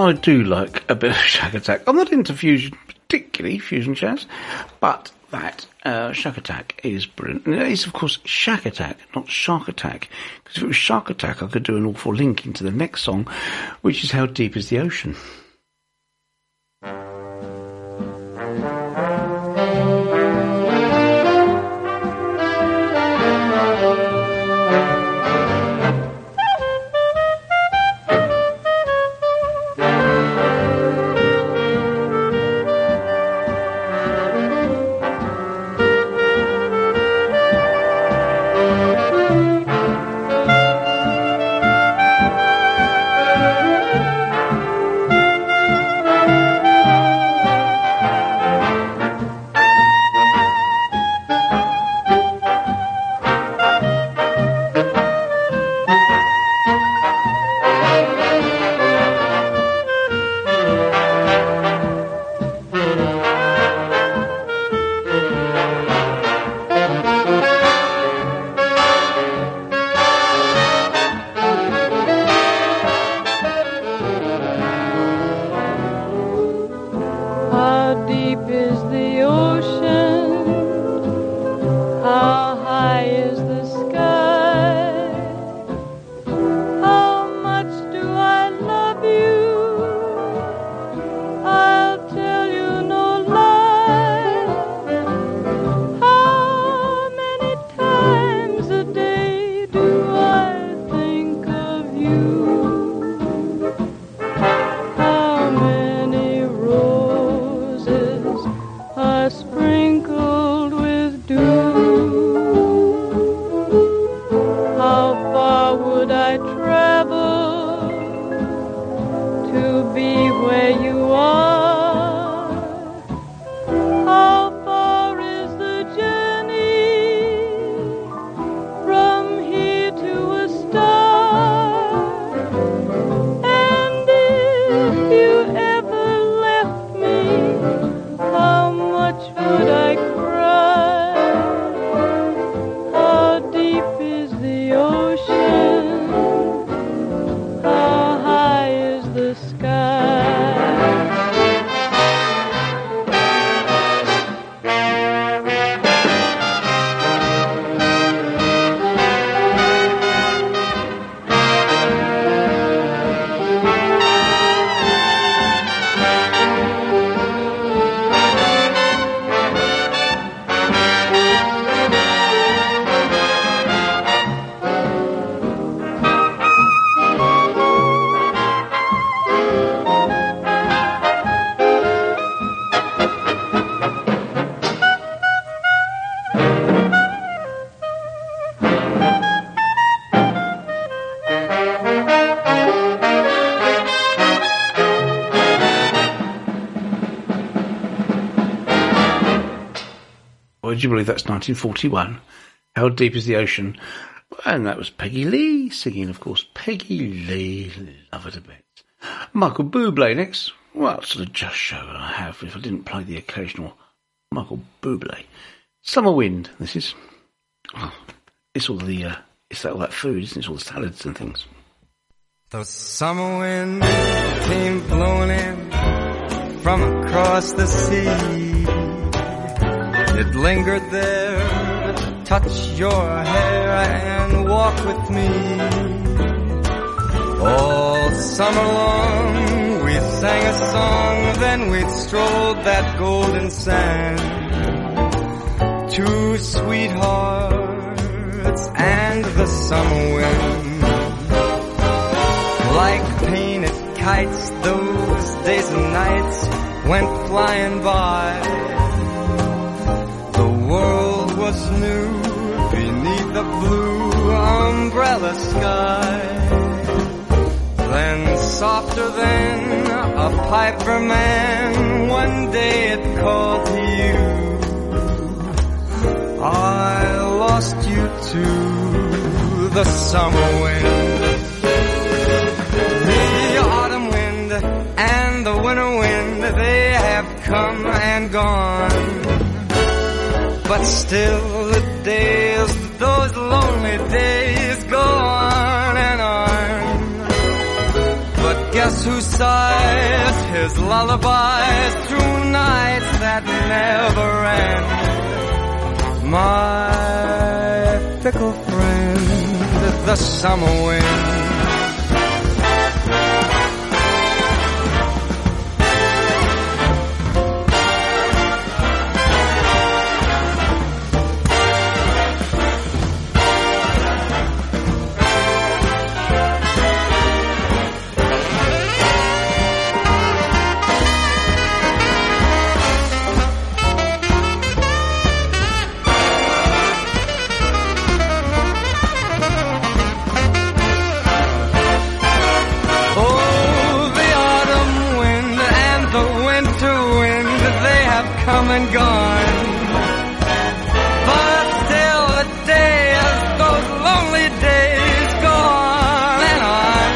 I do like a bit of Shakatak. I'm not into fusion, particularly fusion jazz, but that uh, Shakatak is brilliant. And it is, of course, Shakatak, not Shark Attack. Because if it was Shark Attack, I could do an awful link into the next song, which is How Deep is the Ocean. Would you believe that's 1941? How deep is the ocean? And that was Peggy Lee singing, of course. Peggy Lee, love it a bit. Michael Bublé next. What sort of just show would I have if I didn't play the occasional Michael Bublé? Summer Wind. This is. Oh, it's all the. Uh, it's all that food, isn't it? It's all the salads and things. The summer wind came blowing in from across the sea. It lingered there touch your hair and walk with me. All summer long we sang a song, then we strolled that golden sand. Two sweethearts and the summer wind. Like painted kites, those days and nights went flying by. Was new beneath the blue umbrella sky. Then softer than a piper man, one day it called to you. I lost you to the summer wind. The autumn wind and the winter wind, they have come and gone. But still the days, those lonely days go on and on. But guess who sighs his lullabies through nights that never end? My fickle friend, the summer wind. And gone. But still the days, those lonely days go on and on.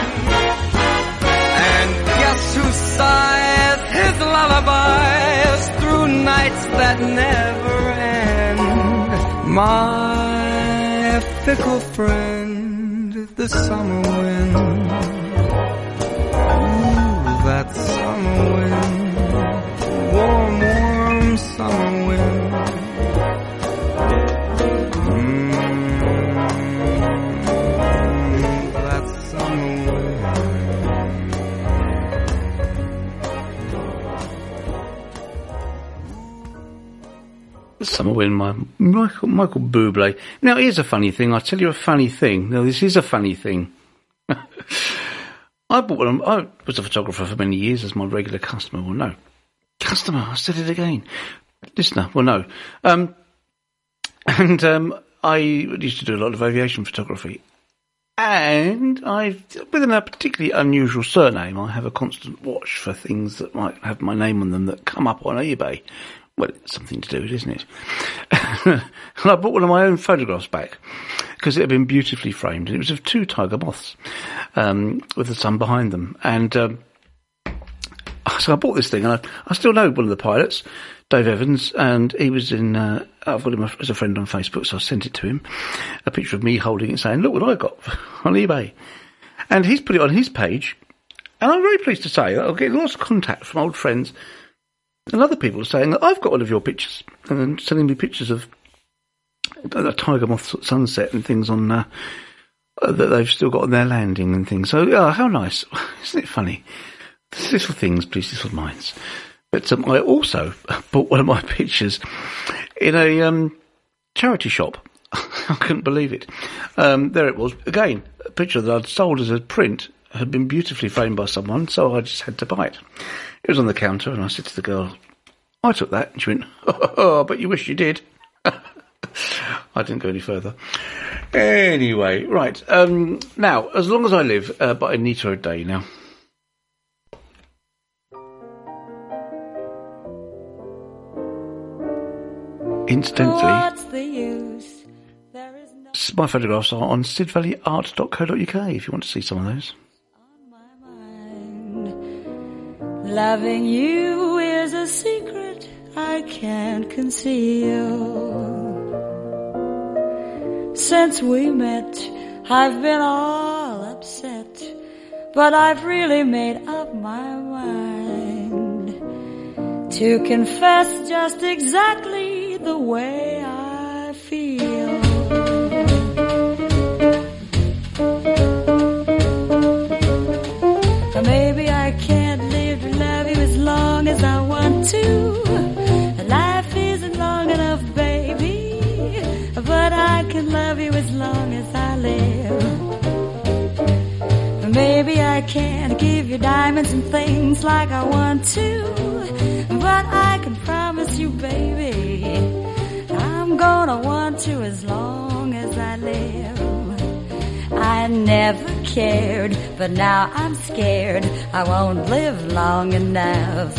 And guess who sighs his lullabies through nights that never end? My fickle friend, the summer wind. Wind, my Michael, Michael Bublé. Now, here's a funny thing. I'll tell you a funny thing. Now, this is a funny thing. I bought one. I was a photographer for many years, as my regular customer will know. Customer, I said it again. Listener will know. Um, and um, I used to do a lot of aviation photography. And I, with a particularly unusual surname, I have a constant watch for things that might have my name on them that come up on eBay. Well, it's something to do with it, isn't it? and I bought one of my own photographs back because it had been beautifully framed. And it was of two tiger moths um, with the sun behind them. And um, so I bought this thing, and I, I still know one of the pilots, Dave Evans, and he was in. Uh, I've got him as a friend on Facebook, so I sent it to him, a picture of me holding it, saying, "Look what I got on eBay," and he's put it on his page, and I'm very pleased to say that I'm getting lots of contact from old friends and other people are saying that I've got one of your pictures, and then sending me pictures of a tiger moth sunset and things on. Uh, uh, that they've still got on their landing and things. So, yeah, how nice. Isn't it funny? little things please little minds. But um, I also bought one of my pictures in a um, charity shop. I couldn't believe it. Um, there it was. Again, a picture that I'd sold as a print had been beautifully framed by someone, so I just had to buy it. It was on the counter, and I said to the girl, I took that. And she went, oh, but you wish you did. I didn't go any further. Anyway, right. Um, now, as long as I live, uh, by Anita O'Day now. Incidentally, What's the use? There is no my photographs are on sidvalleyart.co.uk if you want to see some of those. Loving you is a secret I can't conceal. Since we met, I've been all upset, but I've really made up my mind to confess just exactly the way I can't give you diamonds and things like I want to, but I can promise you, baby, I'm gonna want to as long as I live. I never cared, but now I'm scared I won't live long enough.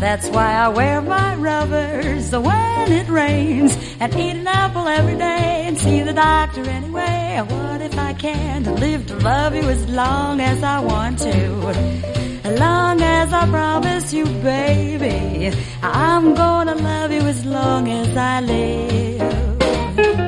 That's why I wear my rubbers when it rains and eat an apple every day and see the doctor anyway. If I can't live to love you as long as I want to? As long as I promise you, baby, I'm gonna love you as long as I live.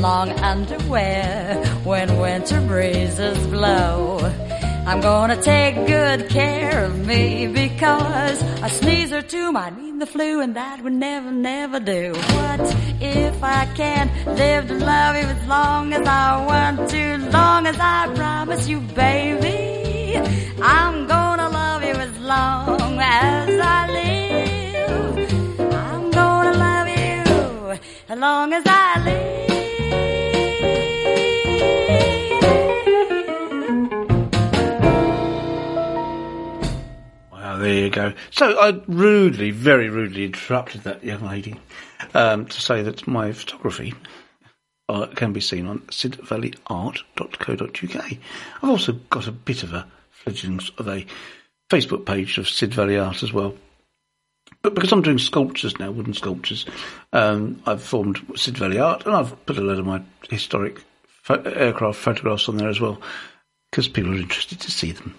Long underwear when winter breezes blow. I'm gonna take good care of me because a sneeze or two might mean the flu and that would never, never do. What if I can't live to love you as long as I want to, long as I promise you, baby? I'm gonna love you as long as I live. I'm gonna love you as long as I live. Wow, there you go. So I rudely, very rudely interrupted that young lady um, to say that my photography uh, can be seen on sidvalleyart.co.uk. I've also got a bit of a fledglings of a Facebook page of Sid Valley Art as well. But because I'm doing sculptures now, wooden sculptures, um, I've formed Sid Valley Art and I've put a load of my historic pho- aircraft photographs on there as well because people are interested to see them.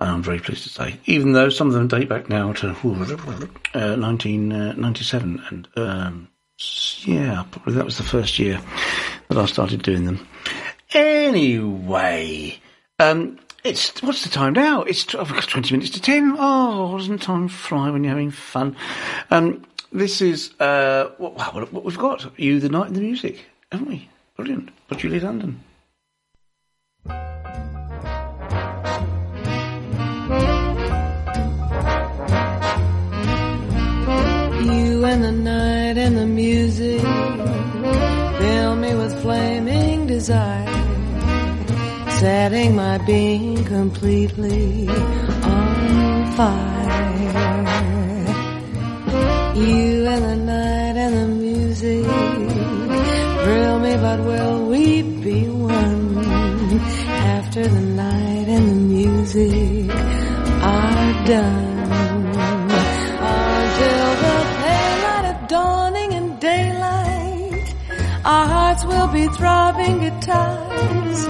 I'm very pleased to say, even though some of them date back now to uh, 1997, and um, yeah, probably that was the first year that I started doing them. Anyway, um, it's what's the time now? It's tw- I've got 20 minutes to 10. Oh, doesn't time fly when you're having fun? Um, this is uh, what, what, what we've got. You, the night, and the music, haven't we? Brilliant. But Julie London. And the night and the music fill me with flaming desire, setting my being completely on fire. You and the night and the music thrill me, but will we be one after the night and the music are done? Our hearts will be throbbing guitars.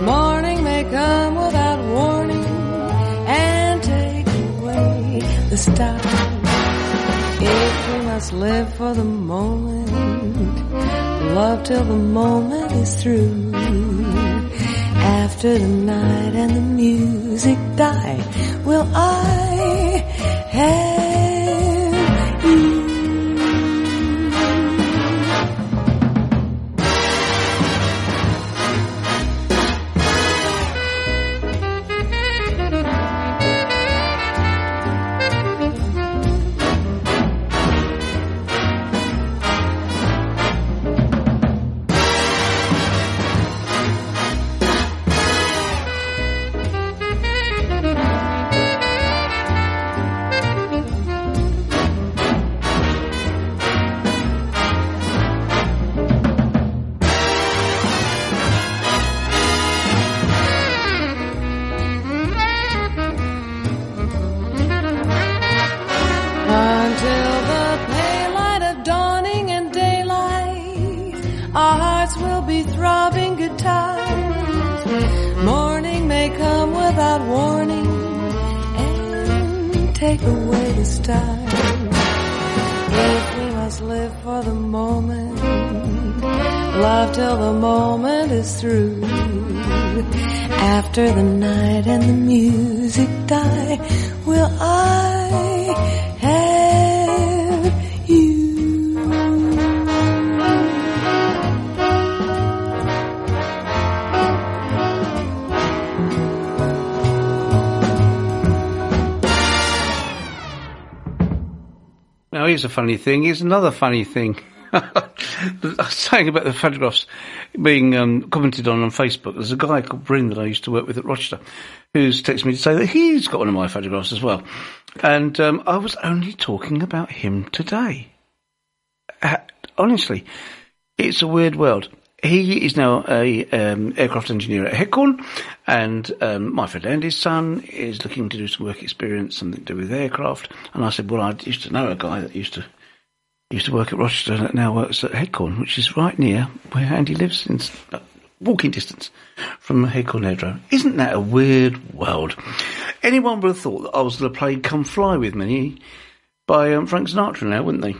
Morning may come without warning and take away the stars. If we must live for the moment, love till the moment is through. After the night and the music die, will I have the stars. If we must live for the moment, love till the moment is through. After the night and the music die, will I here's a funny thing. Here's another funny thing. I was saying about the photographs being um, commented on on Facebook. There's a guy called Bryn that I used to work with at Rochester who's texted me to say that he's got one of my photographs as well. And um, I was only talking about him today. Uh, honestly, it's a weird world. He is now a um, aircraft engineer at Headcorn, and um, my friend Andy's son is looking to do some work experience, something to do with aircraft. And I said, well, I used to know a guy that used to used to work at Rochester that now works at Headcorn, which is right near where Andy lives, in uh, walking distance from Headcorn Aerodrome. Isn't that a weird world? Anyone would have thought that I was to play "Come Fly with Me" by um, Frank Sinatra now, wouldn't they?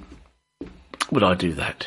Would I do that?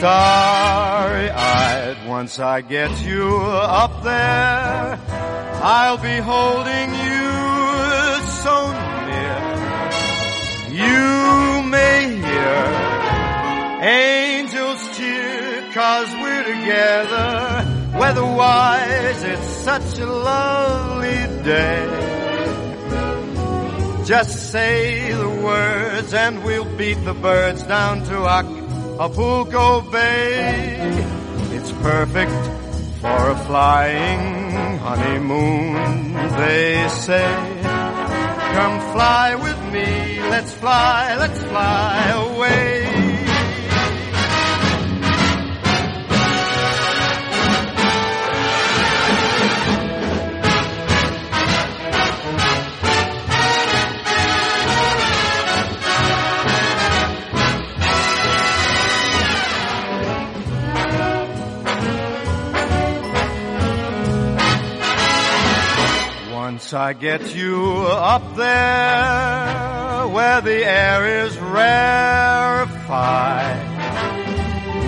starry-eyed. Once I get you up there, I'll be holding you so near. You may hear angels cheer cause we're together. Weather-wise, it's such a lovely day. Just say the words and we'll beat the birds down to Acapulco Bay. It's perfect for a flying honeymoon, they say. Come fly with me, let's fly, let's fly away. Once I get you up there where the air is rarefied,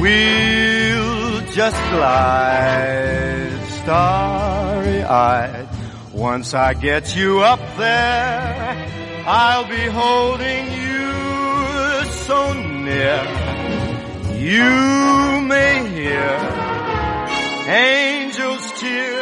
we'll just glide starry-eyed. Once I get you up there, I'll be holding you so near. You may hear angels cheer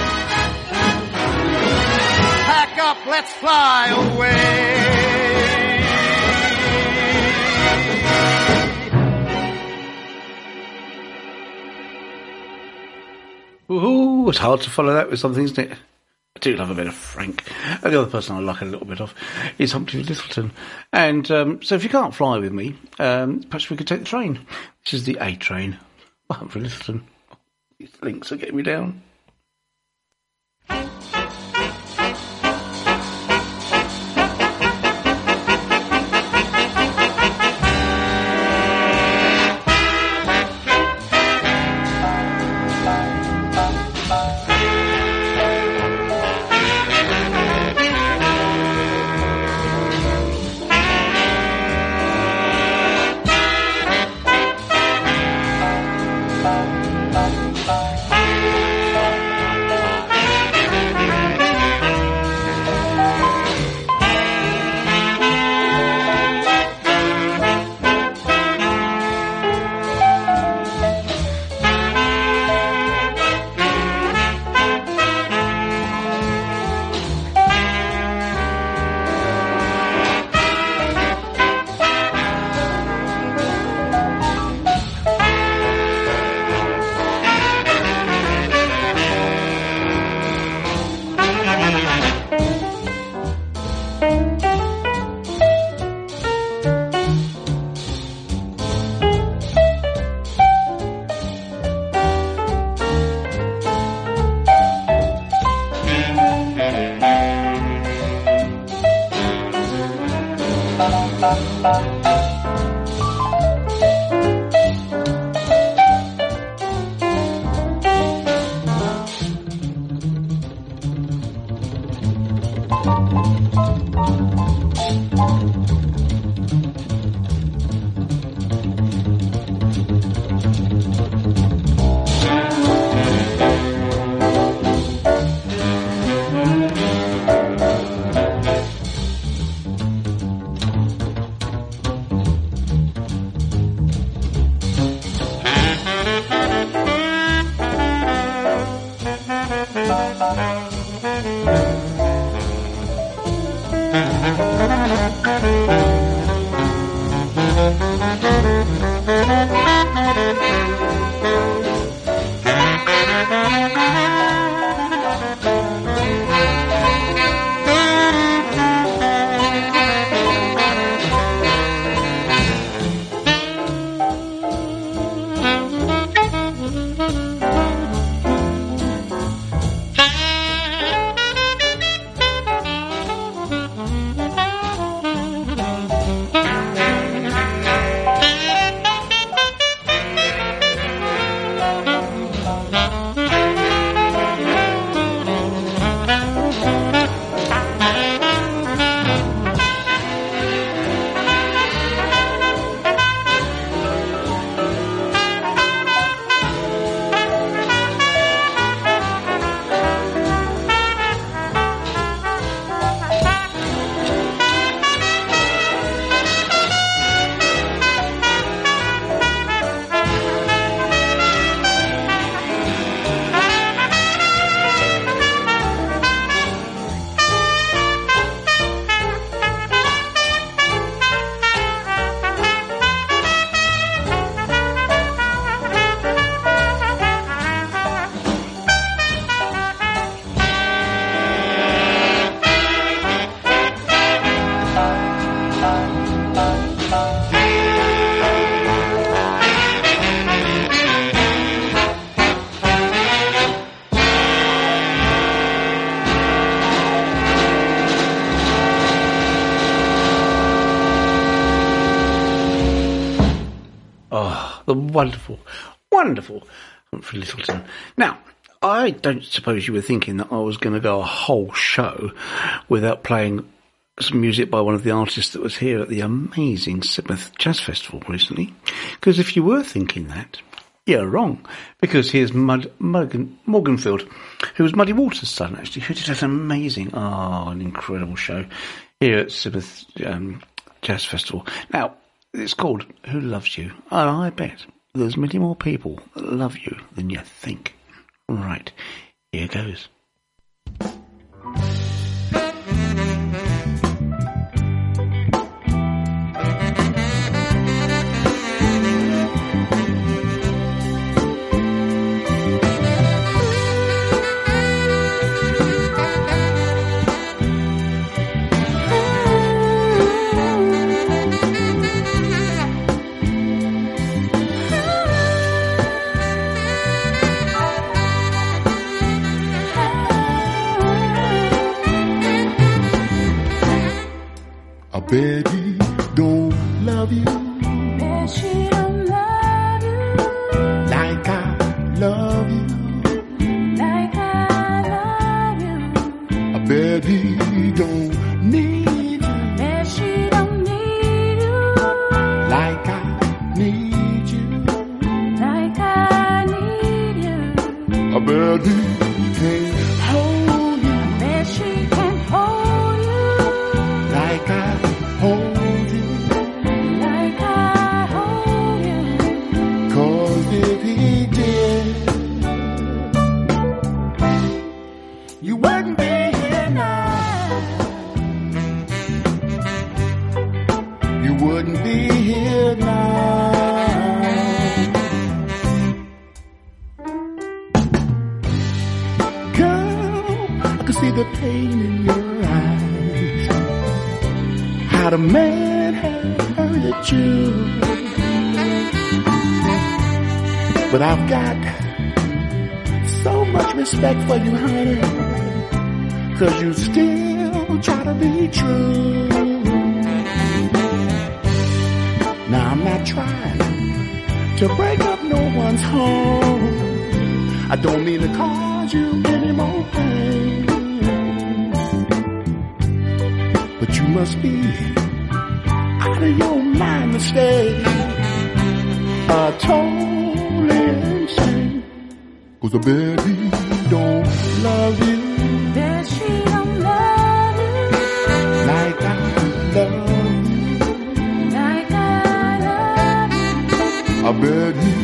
Up, let's fly away. Ooh, it's hard to follow that with something, isn't it? I do love a bit of Frank. And the other person I like a little bit of is Humphrey Lyttelton. And um, so if you can't fly with me, um, perhaps we could take the train. This is the A train by Humphrey Lyttelton. These links are getting me down. Wonderful, wonderful Humphrey Lyttelton. Now, I don't suppose you were thinking that I was going to go a whole show without playing some music by one of the artists that was here at the amazing Sidmouth Jazz Festival recently. Because if you were thinking that, you're wrong. Because here's Mud, Morgan, Morganfield, who was Muddy Waters' son, actually, who did an amazing, oh, an incredible show here at Sidmouth um, Jazz Festival. Now, it's called Who Loves You? And I bet there's many more people that love you than you think. Right, here goes. Bet he don't love you And she don't love you like I love you. like I love you. I bet he don't need you And she don't need you like I need you. like I need you. I bet the pain in your eyes. How the man had hurt you. But I've got so much respect for you, honey. Cause you still try to be true. Now I'm not trying to break up no one's home. I don't mean to cause you any more pain. Must be out of your mind to stay. Uh, totally insane. Cause I bet he don't love you That she don't love you like I love you. like I love you. I bet he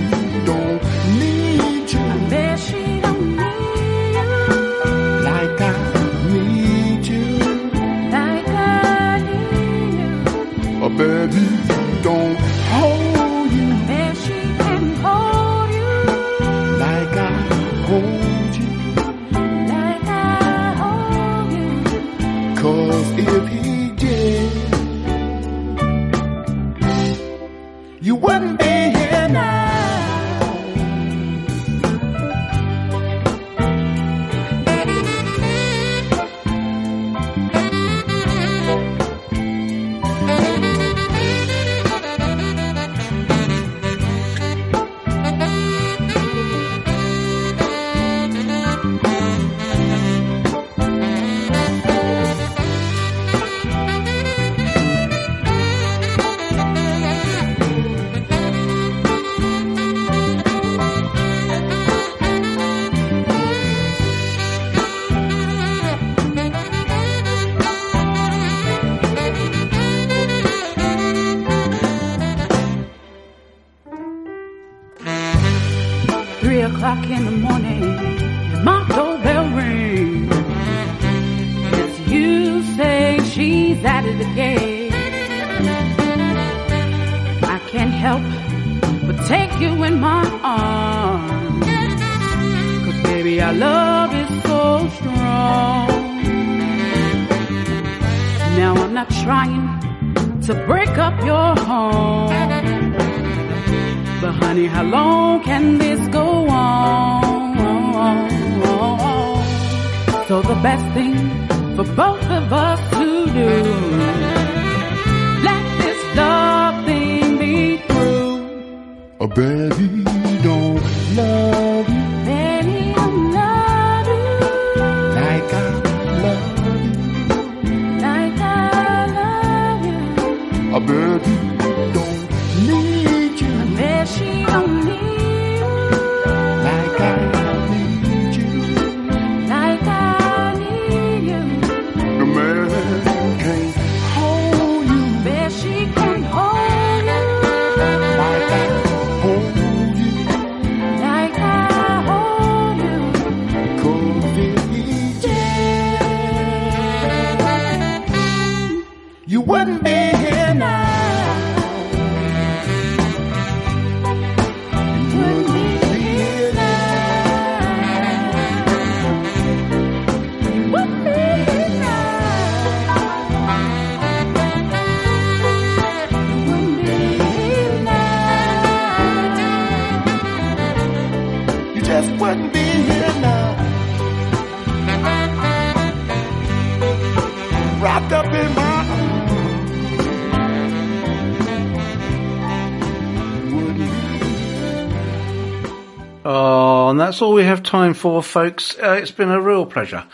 that's all we have time for, folks. Uh, it's been a real pleasure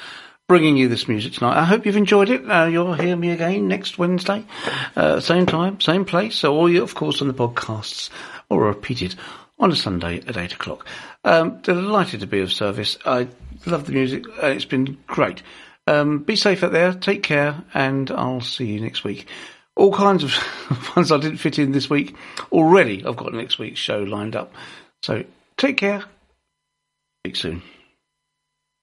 bringing you this music tonight. I hope you've enjoyed it. Uh, you'll hear me again next Wednesday, uh, same time, same place. So, or you, of course, on the podcasts or repeated on a Sunday at eight o'clock. Um, delighted to be of service. I love the music. Uh, it's been great. Um, be safe out there. Take care, and I'll see you next week. All kinds of ones I didn't fit in this week already. I've got next week's show lined up. So take care. Soon.